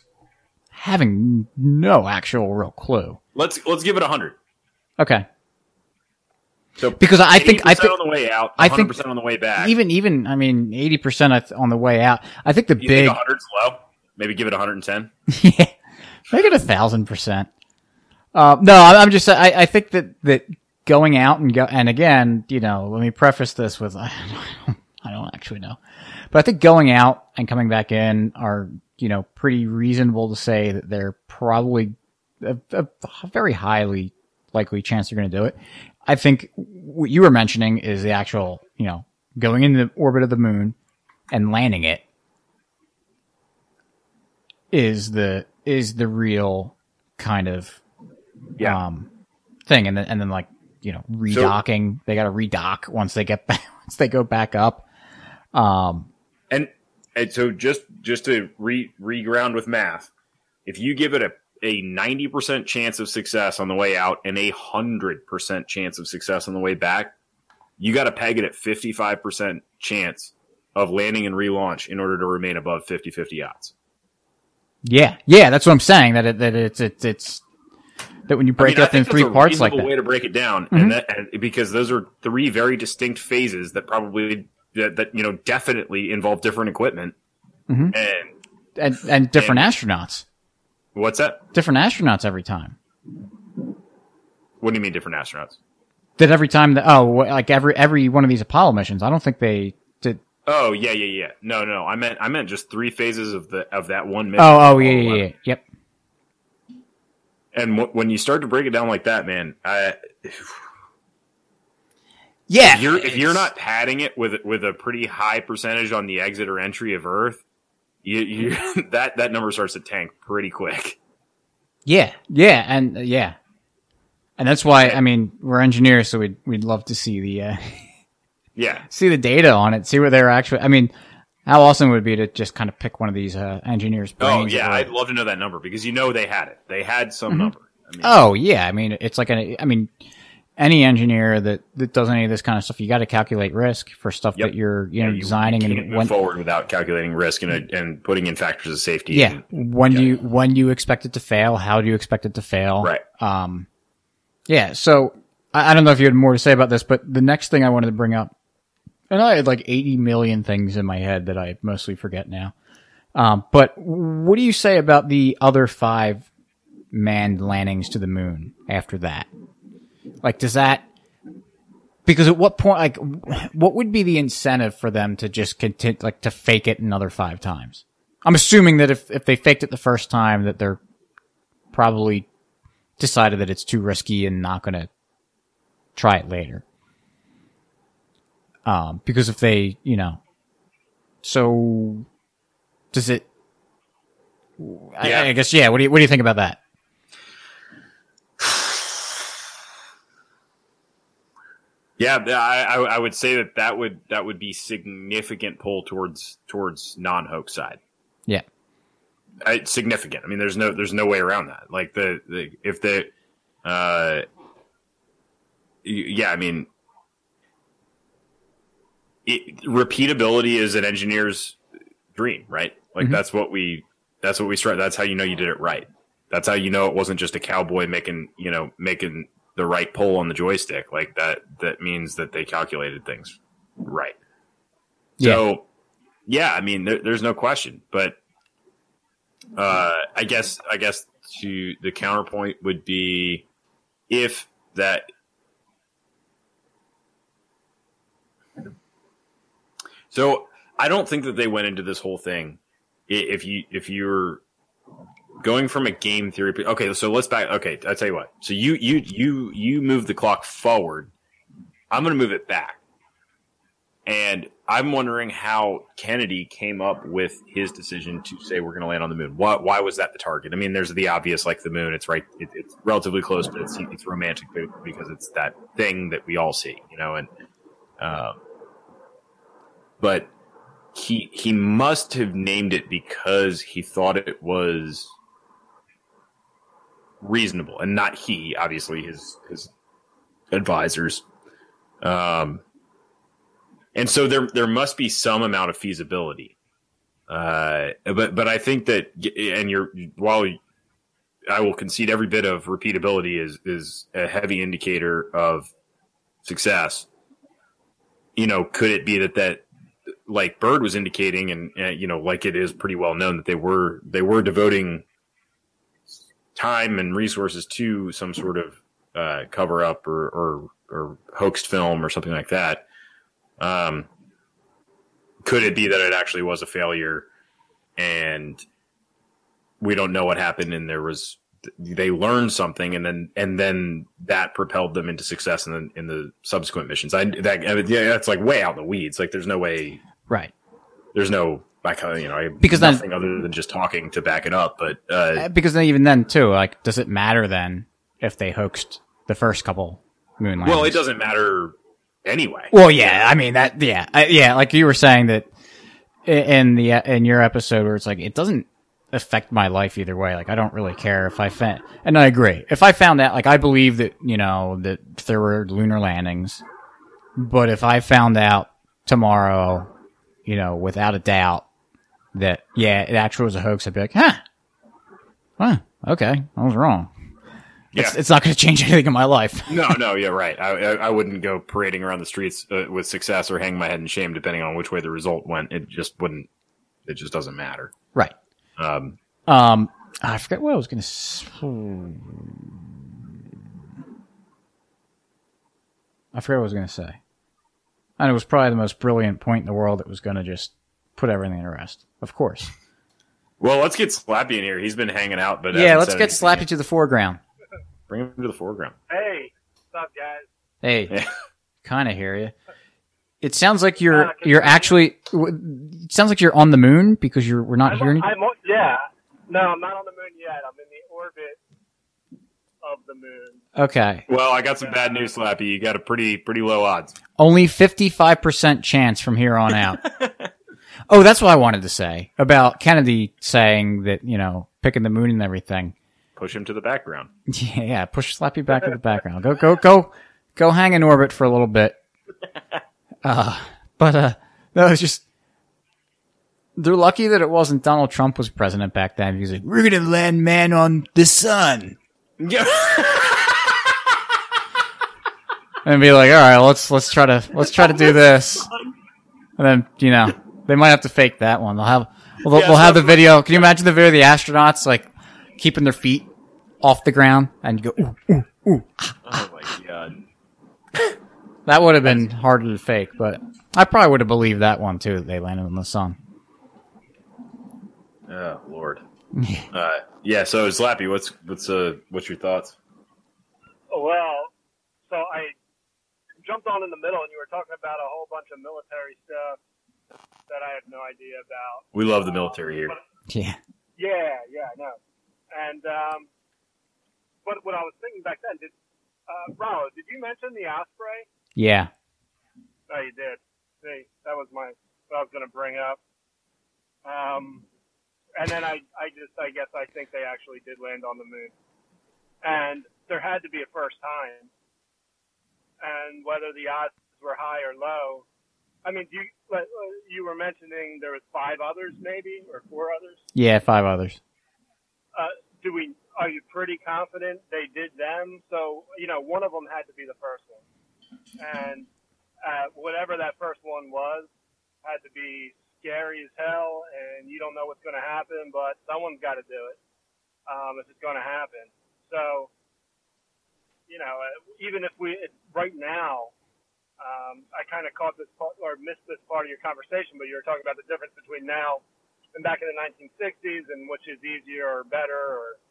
Speaker 1: having no actual real clue.
Speaker 2: Let's let's give it a 100.
Speaker 1: Okay,
Speaker 2: So
Speaker 1: because I think I think
Speaker 2: on the way out, 100%
Speaker 1: I think- percent
Speaker 2: on the way back.
Speaker 1: even even I mean eighty percent on the way out. I think the
Speaker 2: you
Speaker 1: big
Speaker 2: 100's low? Maybe give it 110.
Speaker 1: yeah, make it a thousand percent. Uh, no, I'm I'm just I, I think that that going out and go and again, you know, let me preface this with I don't, I don't actually know, but I think going out and coming back in are you know pretty reasonable to say that they're probably a, a very highly likely chance they're going to do it. I think what you were mentioning is the actual you know going in the orbit of the moon and landing it is the is the real kind of
Speaker 2: Yeah.
Speaker 1: um thing and then and then like you know redocking. They got to redock once they get back once they go back up. Um
Speaker 2: And, and so just just to re reground with math, if you give it a a 90% chance of success on the way out and a 100% chance of success on the way back, you got to peg it at 55% chance of landing and relaunch in order to remain above 50-50 odds.
Speaker 1: yeah. Yeah that's what i'm saying that it, that it's it's it's that when you break
Speaker 2: I mean,
Speaker 1: it up in three parts like that Mm-hmm.
Speaker 2: way to break it down, and that and because those are three very distinct phases that probably that, that you know definitely involve different equipment.
Speaker 1: Mhm.
Speaker 2: And
Speaker 1: and and different astronauts
Speaker 2: what's that?
Speaker 1: different astronauts every time
Speaker 2: What do you mean different astronauts?
Speaker 1: that every time that oh like every every one of these apollo missions i don't think they did
Speaker 2: Oh yeah, yeah, yeah. No, no, I meant I meant just three phases of the of that one mission.
Speaker 1: oh oh yeah yeah, yeah. yep
Speaker 2: And w- when you start to break it down like that, man, I,
Speaker 1: yeah
Speaker 2: if you're if you're not padding it with with a pretty high percentage on the exit or entry of Earth, you, you that that number starts to tank pretty quick.
Speaker 1: Yeah, yeah, and uh, yeah, and that's why I mean we're engineers, so we'd we'd love to see the uh,
Speaker 2: Yeah,
Speaker 1: see the data on it, see where they're actually. I mean, how awesome would it be to just kind of pick one of these uh, engineers'
Speaker 2: Oh yeah,
Speaker 1: that
Speaker 2: I'd love to know that number because you know they had it. They had some
Speaker 1: Mm-hmm.
Speaker 2: number. I mean,
Speaker 1: oh yeah, I mean it's like a. I mean, any engineer that that does any of this kind of stuff, you got to calculate risk for stuff
Speaker 2: Yep.
Speaker 1: that you're you know
Speaker 2: you-
Speaker 1: designing
Speaker 2: you
Speaker 1: and
Speaker 2: move
Speaker 1: when.
Speaker 2: forward without calculating risk and and putting in factors of safety.
Speaker 1: Yeah,
Speaker 2: and-
Speaker 1: when do you when do you expect it to fail? How do you expect it to fail?
Speaker 2: Right.
Speaker 1: Um, yeah. So I, I don't know if you had more to say about this, but the next thing I wanted to bring up, and I had like 80 million things in my head that I mostly forget now. Um, but what do you say about the other five manned landings to the moon after that? Like, does that Because at what point, like, what would be the incentive for them to just continue, like, to fake it another five times? I'm assuming that if, if they faked it the first time, that they're probably decided that it's too risky and not going to try it later. Um, because if they, you know, so does it? I,
Speaker 2: Yeah.
Speaker 1: I guess yeah. What do you what do you think about that?
Speaker 2: Yeah, I, I I would say that that would that would be significant pull towards towards non hoax side.
Speaker 1: Yeah,
Speaker 2: I, significant. I mean, there's no there's no way around that. Like the, the if the uh, yeah, I mean, it, repeatability is an engineer's dream, right? Like
Speaker 1: Mhm.
Speaker 2: that's what we that's what we start. That's how you know you did it right. That's how you know it wasn't just a cowboy making you know making the right pull on the joystick. Like that that means that they calculated things right. So, yeah, I mean, there, there's no question. But uh, I guess, I guess to the counterpoint would be if that. So I don't think that they went into this whole thing. If you if you're going from a game theory, okay, so let's back. Okay, I tell you what. So you you you you move the clock forward. I'm going to move it back. And I'm wondering how Kennedy came up with his decision to say we're going to land on the moon. Why, why was that the target? I mean, there's the obvious, like the moon. It's right. It, it's relatively close, but it's it's romantic because it's that thing that we all see, you know. And um, but he he must have named it because he thought it was reasonable, and not he. Obviously, his his advisors. Um, and so there there must be some amount of feasibility. Uh, but but I think that and you're while I will concede every bit of repeatability is is a heavy indicator of success. You know, could it be that that like Bird was indicating, and uh, you know, like it is pretty well known that they were they were devoting time and resources to some sort of uh, cover up or, or or hoaxed film or something like that. Um, could it be that it actually was a failure, and we don't know what happened, and there was they learned something, and then and then that propelled them into success in the in the subsequent missions. I that I mean, yeah, that's like way out in the weeds. Like there's no way,
Speaker 1: right.
Speaker 2: there's no like you know I
Speaker 1: Because then-
Speaker 2: nothing other than just talking to back it up. But uh,
Speaker 1: Uh, Because then even then too, like, does it matter then if they hoaxed the first couple moon landings?
Speaker 2: well, it doesn't matter anyway.
Speaker 1: Well, yeah, I mean that, yeah, uh, yeah. Like you were saying that in the in your episode where it's like it doesn't affect my life either way. Like I don't really care if I found, and I agree. If I found out, like I believe that you know that there were lunar landings, but if I found out tomorrow, you know, without a doubt that yeah, it actually was a hoax, I'd be like, huh, huh, okay, I was wrong.
Speaker 2: yeah.
Speaker 1: It's, it's not going to change anything in my life.
Speaker 2: no, no, yeah, right. I, I, I wouldn't go parading around the streets uh, with success or hang my head in shame, depending on which way the result went. It just wouldn't. It just doesn't matter.
Speaker 1: right.
Speaker 2: Um,
Speaker 1: Um, I forget what I was going to. I forget what I was going to say. And it was probably the most brilliant point in the world that was going to just put everything to rest. Of course.
Speaker 2: well, let's get Slappy in here. He's been hanging out, but
Speaker 1: yeah, let's get Slappy
Speaker 2: yet.
Speaker 1: to the foreground.
Speaker 2: Bring him to the foreground.
Speaker 3: Hey, what's up, guys?
Speaker 1: Hey,
Speaker 2: Yeah.
Speaker 1: kind of hear you. It sounds like you're
Speaker 3: Uh,
Speaker 1: you're actually. It sounds like you're on the moon because you're we're not
Speaker 3: I'm,
Speaker 1: hearing.
Speaker 3: I'm, on- yeah. No, I'm not on the moon yet. I'm in the orbit of the moon.
Speaker 1: Okay,
Speaker 2: Well, I got some bad news, Slappy. You got a pretty pretty low odds.
Speaker 1: only fifty five percent chance from here on out. oh, that's what I wanted to say about Kennedy saying that you know picking the moon and everything.
Speaker 2: Push him to the background.
Speaker 1: Yeah, yeah, push Slappy back to the background. Go, go, go, go hang in orbit for a little bit. Uh, but, uh, no, it's just, they're lucky that it wasn't Donald Trump was president back then. He's like, we're gonna land man on the sun.
Speaker 2: Yeah.
Speaker 1: And be like, all right, let's, let's try to, let's try to do this. And then, you know, they might have to fake that one. They'll have, well,
Speaker 2: Yeah,
Speaker 1: they'll have the video. Can you imagine the video of the astronauts, like, keeping their feet off the ground and you go, ooh, ooh, ooh.
Speaker 2: oh my god.
Speaker 1: That would have been harder to fake, but I probably would have believed that one too. That they landed on the sun.
Speaker 2: Oh Lord. uh, yeah. So Slappy, what's what's uh what's your thoughts?
Speaker 3: Well, so I jumped on in the middle, and you were talking about a whole bunch of military stuff that I had no idea about.
Speaker 2: We love the military here.
Speaker 3: But-
Speaker 1: Yeah.
Speaker 3: Yeah, yeah, I know. And um, but what I was thinking back then, did uh, Rollo, did you mention the osprey?
Speaker 1: Yeah.
Speaker 3: Oh, you did. See, that was my what I was going to bring up. Um, and then I, I just, I guess I think they actually did land on the moon, and there had to be a first time. And whether the odds were high or low, I mean, do you, you were mentioning there was five others, maybe, or four others.
Speaker 1: Yeah, five others.
Speaker 3: Uh, do we? Are you pretty confident they did them? So you know, one of them had to be the first one, and uh, whatever that first one was had to be scary as hell, and you don't know what's going to happen, but someone's got to do it um, if it's going to happen. So you know, uh, even if we right now. Um, I kind of caught this part, or missed this part of your conversation, but you were talking about the difference between now and back in the 1960s, and which is easier or better, or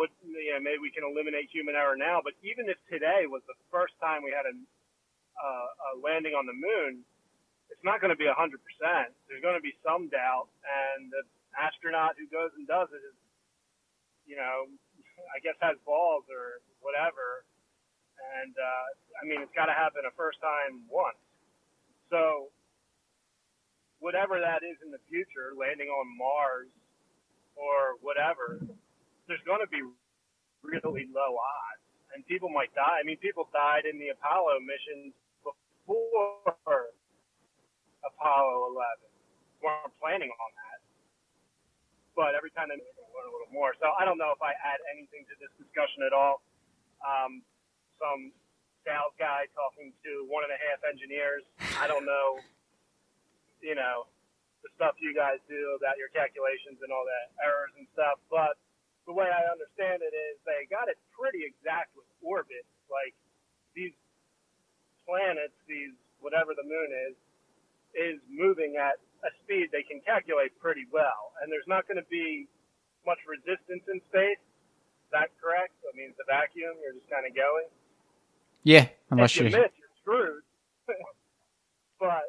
Speaker 3: what you know, maybe we can eliminate human error now. But even if today was the first time we had a, uh, a landing on the moon, it's not going to be 100%. There's going to be some doubt, and the astronaut who goes and does it is, you know, I guess has balls or whatever. And uh, I mean, it's got to happen a first time once. So whatever that is in the future, landing on Mars or whatever, there's going to be really low odds, and people might die. I mean, people died in the Apollo missions before Apollo 11. We weren't planning on that, but every time they learn a little more. So I don't know if I add anything to this discussion at all. Um, some sales guy talking to one and a half engineers. I don't know, you know, the stuff you guys do about your calculations and all that errors and stuff. But the way I understand it is they got it pretty exact with orbit. Like these planets, these whatever the moon is, is moving at a speed they can calculate pretty well, and there's not going to be much resistance in space. Is that correct? I mean, a vacuum. You're just kind of going
Speaker 1: Yeah, unless
Speaker 3: if you
Speaker 1: you.
Speaker 3: miss, you're screwed. but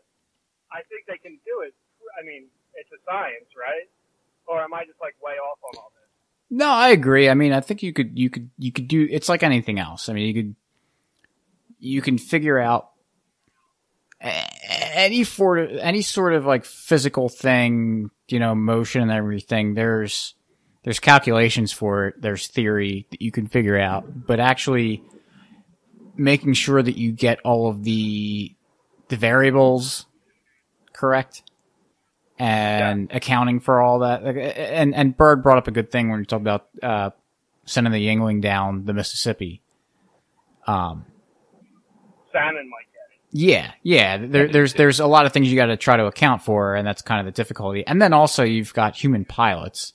Speaker 3: I think they can do it. I mean, it's a science, right? Or am I just like way off on all this?
Speaker 1: No, I agree. I mean, I think you could, you could, you could do. It's like anything else. I mean, you could, you can figure out any sort of any sort of like physical thing, you know, motion and everything. There's there's calculations for it. There's theory that you can figure out, but actually making sure that you get all of the the variables correct and accounting for all that. And and Bird brought up a good thing when you talk about uh, sending the Yuengling down the Mississippi. Um,
Speaker 3: Salmon might get it.
Speaker 1: yeah, yeah. There, there's there's a lot of things you got to try to account for, and that's kind of the difficulty. And then also you've got human pilots,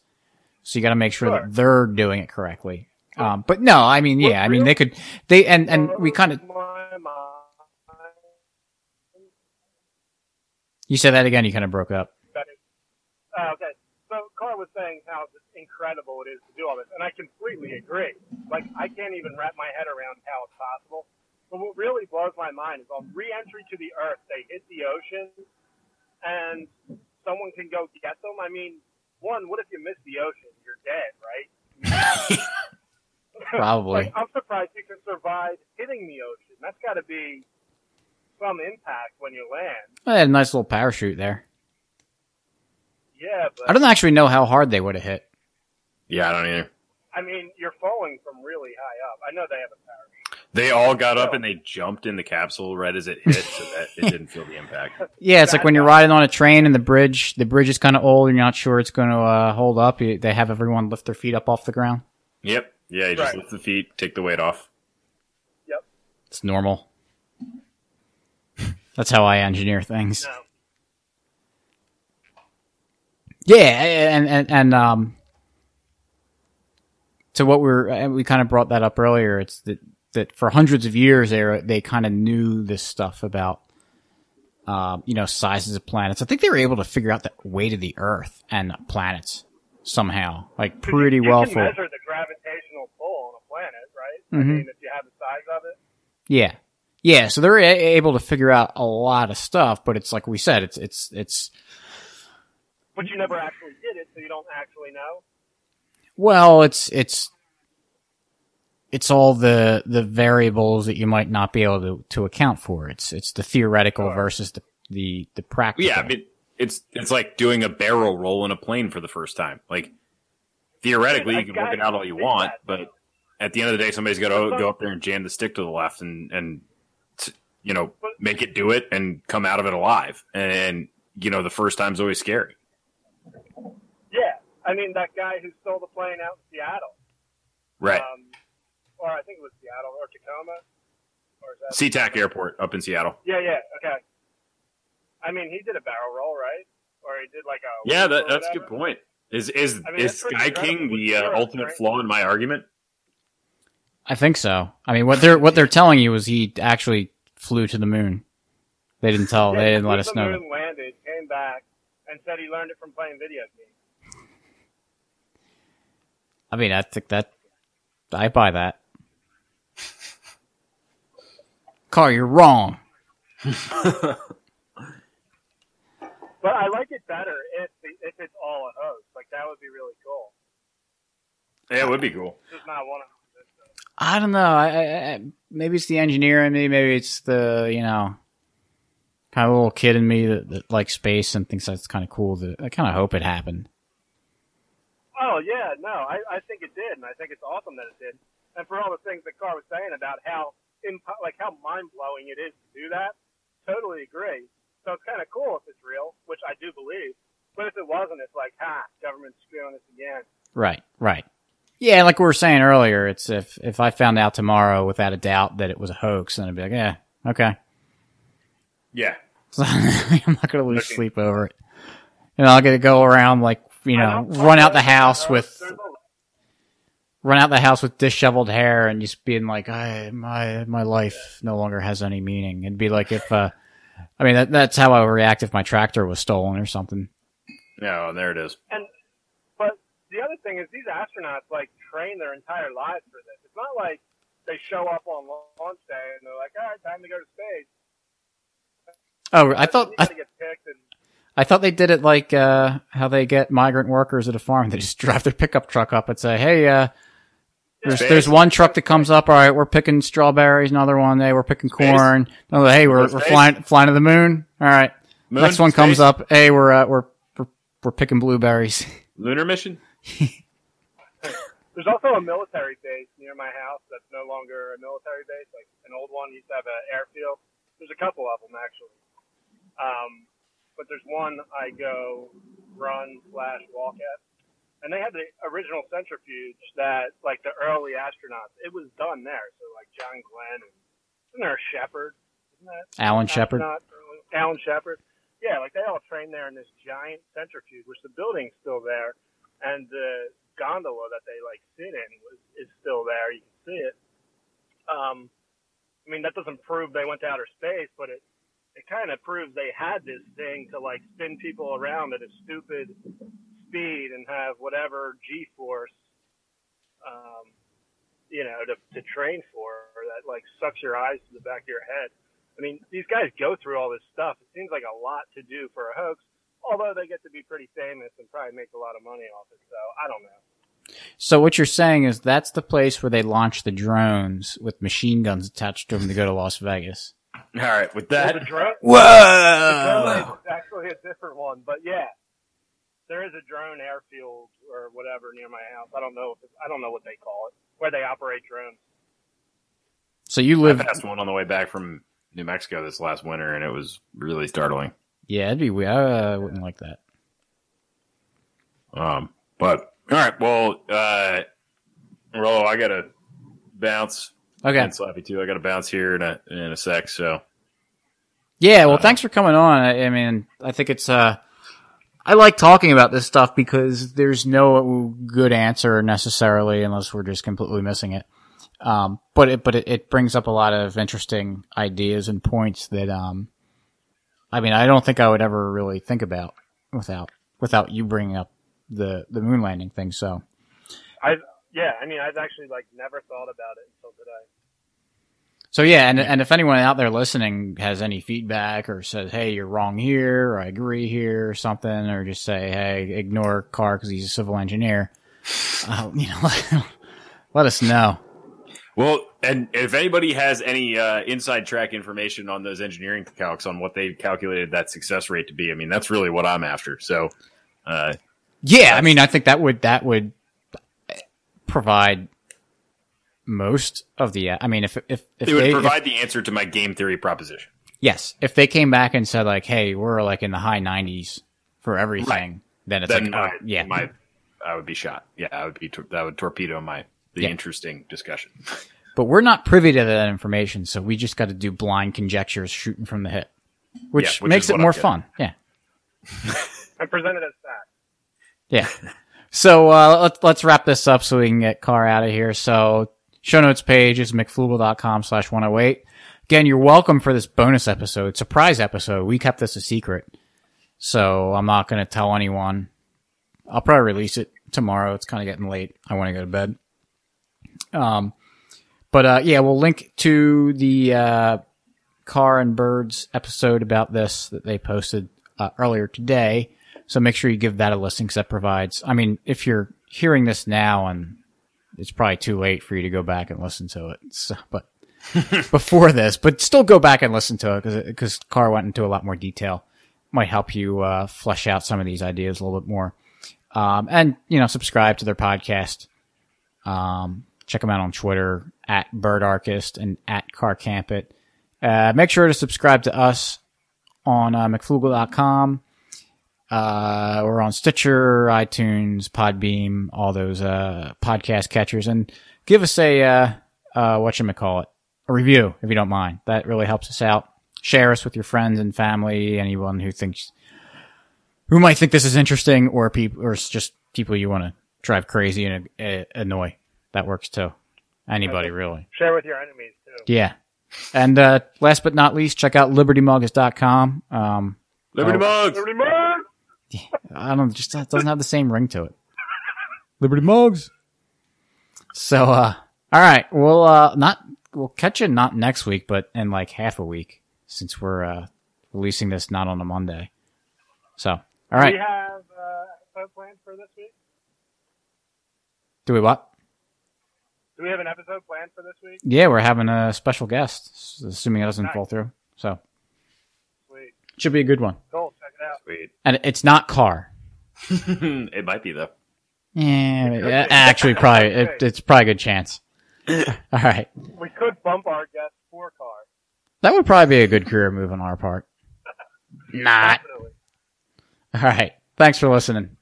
Speaker 1: so you got to make sure
Speaker 3: Sure.
Speaker 1: that they're doing it correctly. Um, but no, I mean, yeah, I mean they could they and and we kind of you said that again. You kind of broke up.
Speaker 3: That is, uh, okay. Was saying how incredible it is to do all this, and I completely agree. Like I can't even wrap my head around how it's possible. But what really blows my mind is on re-entry to the Earth, they hit the ocean, and someone can go get them. I mean, one, what if you miss the ocean? You're dead, right?
Speaker 1: Probably.
Speaker 3: like, I'm surprised you can survive hitting the ocean. That's got to be some impact when you land.
Speaker 1: I had a nice little parachute there.
Speaker 3: Yeah, but
Speaker 1: I don't actually know how hard they would have hit.
Speaker 2: Yeah, I don't either.
Speaker 3: I mean, you're falling from really high up. I know they have a parachute.
Speaker 2: They all got up and they jumped in the capsule right as it hit, so that it didn't feel the impact.
Speaker 1: Yeah, it's like when you're riding on a train and the bridge, the bridge is kind of old and you're not sure it's going to uh, hold up. You, they have everyone lift their feet up off the ground.
Speaker 2: Yep. Yeah, you just
Speaker 3: Right.
Speaker 2: lift the feet, take the weight off.
Speaker 3: Yep.
Speaker 1: It's normal. That's how I engineer things.
Speaker 3: No.
Speaker 1: Yeah, and and and um, to what we're and we kind of brought that up earlier. It's that that for hundreds of years they were, they kind of knew this stuff about, um, you know, sizes of planets. I think they were able to figure out the weight of the Earth and planets somehow, like pretty
Speaker 3: you
Speaker 1: well
Speaker 3: can
Speaker 1: for.
Speaker 3: measure the gravitational pull on a planet, right? I
Speaker 1: Mhm.
Speaker 3: mean, if you have the size of it.
Speaker 1: Yeah. Yeah, so they're a- able to figure out a lot of stuff, but it's like we said, it's it's it's
Speaker 3: But you never actually did it, so you don't actually know.
Speaker 1: well, it's it's it's all the the variables that you might not be able to to account for. It's it's the theoretical
Speaker 3: Sure.
Speaker 1: versus the the the practical.
Speaker 2: Yeah, I mean, it's it's like doing a barrel roll in a plane for the first time. Like theoretically,
Speaker 3: Dude,
Speaker 2: you can work it out all you want,
Speaker 3: that.
Speaker 2: but at the end of the day, somebody's got to go up there and jam the stick to the left and and you know make it do it and come out of it alive. And you know, the first time's always scary.
Speaker 3: Yeah, I mean that guy who stole the plane out in Seattle,
Speaker 2: Right.
Speaker 3: um, or I think it was Seattle or Tacoma, or is that?
Speaker 2: SeaTac Airport up in Seattle.
Speaker 3: Yeah, yeah, okay. I mean, he did a barrel roll, right? Or he did like a
Speaker 2: Yeah, that, that's a good point. Is is
Speaker 3: I mean,
Speaker 2: is Sky King the uh,
Speaker 3: zeros,
Speaker 2: ultimate
Speaker 3: right?
Speaker 2: flaw in my argument?
Speaker 1: I think so. I mean, what they're what they're telling you is he actually flew to the moon. They didn't tell.
Speaker 3: Yeah,
Speaker 1: they didn't let us know. that.
Speaker 3: moon, landed, came back, and said he learned it from playing video games.
Speaker 1: I mean, I think that I buy that. Car, you're wrong.
Speaker 3: But I like it better if the, if it's all a host. Like that would be really cool.
Speaker 2: Yeah, it would be cool.
Speaker 3: Just not one of
Speaker 1: I don't know. I, I, I maybe it's the engineer in me. Maybe it's the you know kind of little kid in me that, that likes space and thinks that's kind of cool. That I kind of hope it happened.
Speaker 3: Oh yeah, no, I, I think it did, and I think it's awesome that it did. And for all the things that Car was saying about how impo- like how mind blowing it is to do that, totally agree. So it's kind of cool if it's real, which I do believe. But if it wasn't, it's like, ha, government's screwing us again.
Speaker 1: Right. Right. Yeah, like we were saying earlier, it's if if I found out tomorrow without a doubt that it was a hoax, then I'd be like, yeah, okay.
Speaker 2: Yeah.
Speaker 1: So I'm not gonna lose
Speaker 2: Okay.
Speaker 1: sleep over it. You know, I'll get to go around like you
Speaker 3: I
Speaker 1: know, run out the house
Speaker 3: if
Speaker 1: with run out the house with disheveled hair and just being like, I my my life no longer has any meaning. It'd be like if uh, I mean that that's how I would react if my tractor was stolen or something.
Speaker 2: No, there it is.
Speaker 3: And but the other thing is these astronauts like train their entire lives for this. It's not like they show up on launch day and they're like, all right, time to go to space.
Speaker 1: Oh, I thought I,
Speaker 3: gotta get picked and
Speaker 1: I thought they did it like uh, how they get migrant workers at a farm. They just drive their pickup truck up and say, "Hey, uh, there's there's one truck that comes up. All right, we're picking strawberries. Another one, hey, we're picking corn. Another, hey, we're, we're flying flying to the moon. All right,
Speaker 2: Moon,
Speaker 1: next one comes up. Hey, we're uh, we're we're, we're picking blueberries.
Speaker 2: Lunar mission.
Speaker 3: There's also a military base near my house that's no longer a military base. Like an old one used to have an airfield. There's a couple of them actually. Um, but there's one I go run slash walk at, and they had the original centrifuge that like the early astronauts. It was done there. So like John Glenn and isn't there a Shepard? Isn't that
Speaker 1: Alan Shepard.
Speaker 3: Alan Shepard. Yeah, like they all trained there in this giant centrifuge, which the building's still there, and the gondola that they like sit in was is still there. You can see it. Um, I mean, that doesn't prove they went to outer space, but it it kind of proves they had this thing to like spin people around at a stupid speed and have whatever G-force, um, you know, to to train for that like sucks your eyes to the back of your head. I mean, these guys go through all this stuff. It seems like a lot to do for a hoax, although they get to be pretty famous and probably make a lot of money off it. So I don't know.
Speaker 1: So what you're saying is that's the place where they launch the drones with machine guns attached to them to go to Las Vegas.
Speaker 2: All right, with
Speaker 3: Well,
Speaker 2: that,
Speaker 3: the drone, the
Speaker 1: Whoa!
Speaker 3: drone is actually a different one, but yeah, there is a drone airfield or whatever near my house. I don't know if it's, I don't know what they call it, where they operate drones.
Speaker 1: So you live
Speaker 2: I
Speaker 1: live?
Speaker 2: passed one on the way back from New Mexico this last winter, and it was really startling.
Speaker 1: Yeah, it'd be weird. I uh, wouldn't like that.
Speaker 2: Um, but all right, well, uh, Rollo, I gotta bounce.
Speaker 1: Okay.
Speaker 2: And Slappy too. I gotta bounce here in a in a sec. So
Speaker 1: Yeah, well,
Speaker 2: Uh,
Speaker 1: thanks for coming on. I, I mean, I think it's uh, I like talking about this stuff because there's no good answer necessarily unless we're just completely missing it. Um, but it, but it, it brings up a lot of interesting ideas and points that, um, I mean, I don't think I would ever really think about without, without you bringing up the, the moon landing thing. So,
Speaker 3: I yeah, I mean, I've actually like never thought about it until today.
Speaker 1: so yeah. And, and if anyone out there listening has any feedback or says, Hey, you're wrong here, or I agree here or something, or just say, Hey, ignore Car because he's a civil engineer, uh, you know, let us know.
Speaker 2: Well, and if anybody has any uh, inside track information on those engineering calcs on what they calculated that success rate to be, I mean, that's really what I'm after. So, uh,
Speaker 1: Yeah, I mean, I think that would that would provide most of the. I mean, if if if
Speaker 2: it would
Speaker 1: they, if-
Speaker 2: provide the answer to my game theory proposition.
Speaker 1: yes, if they came back and said like, "Hey, we're like in the high nineties for everything," then it's
Speaker 2: Then
Speaker 1: like, oh,
Speaker 2: my,
Speaker 1: oh, yeah,
Speaker 2: my, I would be shot. Yeah, I would be. tor- That would torpedo my the
Speaker 1: Yeah.
Speaker 2: interesting discussion.
Speaker 1: but we're not privy to that information, so we just got to do blind conjectures shooting from the hip, which,
Speaker 2: Yeah, which
Speaker 1: makes it more fun. Yeah.
Speaker 3: And present it as fact.
Speaker 1: Yeah. So uh, let's let's wrap this up so we can get Car out of here. So show notes page is mcflugel.com slash 108. Again, you're welcome for this bonus episode, surprise episode. We kept this a secret. So I'm not going to tell anyone. I'll probably release it tomorrow. It's kind of getting late. I want to go to bed. Um, but uh, yeah, we'll link to the uh, Car and Birds episode about this that they posted uh, earlier today. So make sure you give that a listen because that provides. I mean, if you're hearing this now and it's probably too late for you to go back and listen to it, so, but before this, but still go back and listen to it because because Car went into a lot more detail. Might help you uh, flesh out some of these ideas a little bit more. Um, and you know, subscribe to their podcast. Um, check them out on Twitter at Birdarchist and at CarCampIt. Uh, make sure to subscribe to us on uh, McFlugel.com. Uh, we're on Stitcher, iTunes, Podbean, all those uh, podcast catchers, and give us a uh, uh, what you call it, a review if you don't mind. That really helps us out. Share us with your friends and family, anyone who thinks who might think this is interesting, or people, or it's just people you want to drive crazy and uh, annoy. That works too. Anybody really.
Speaker 3: Share with your enemies too.
Speaker 1: Yeah. And uh, last but not least, check out libertymugs.com. Um,
Speaker 2: Liberty
Speaker 1: Oh.
Speaker 2: Mugs.
Speaker 3: Liberty Mug!
Speaker 1: I don't just it doesn't have the same ring to it. Liberty Mugs. So uh all right, we'll uh not we'll catch you not next week, but in like half a week since we're uh releasing this not on a Monday. So all right.
Speaker 3: Do we have uh, episode planned for this week?
Speaker 1: Do we what?
Speaker 3: Do we have an episode planned for this week?
Speaker 1: Yeah, we're having a special guest, assuming it doesn't
Speaker 3: Nice.
Speaker 1: fall through. So
Speaker 3: Sweet.
Speaker 1: should be a good one.
Speaker 3: Cool. Check it out.
Speaker 2: Sweet.
Speaker 1: And it's not car.
Speaker 2: it might be though.
Speaker 1: Yeah,
Speaker 3: could be.
Speaker 1: actually, probably
Speaker 3: It
Speaker 1: it,
Speaker 3: could be.
Speaker 1: it's probably a good chance. All right,
Speaker 3: We could bump our guest for car.
Speaker 1: that would probably be a good career move on our part. Not.
Speaker 3: Definitely.
Speaker 1: All right. Thanks for listening.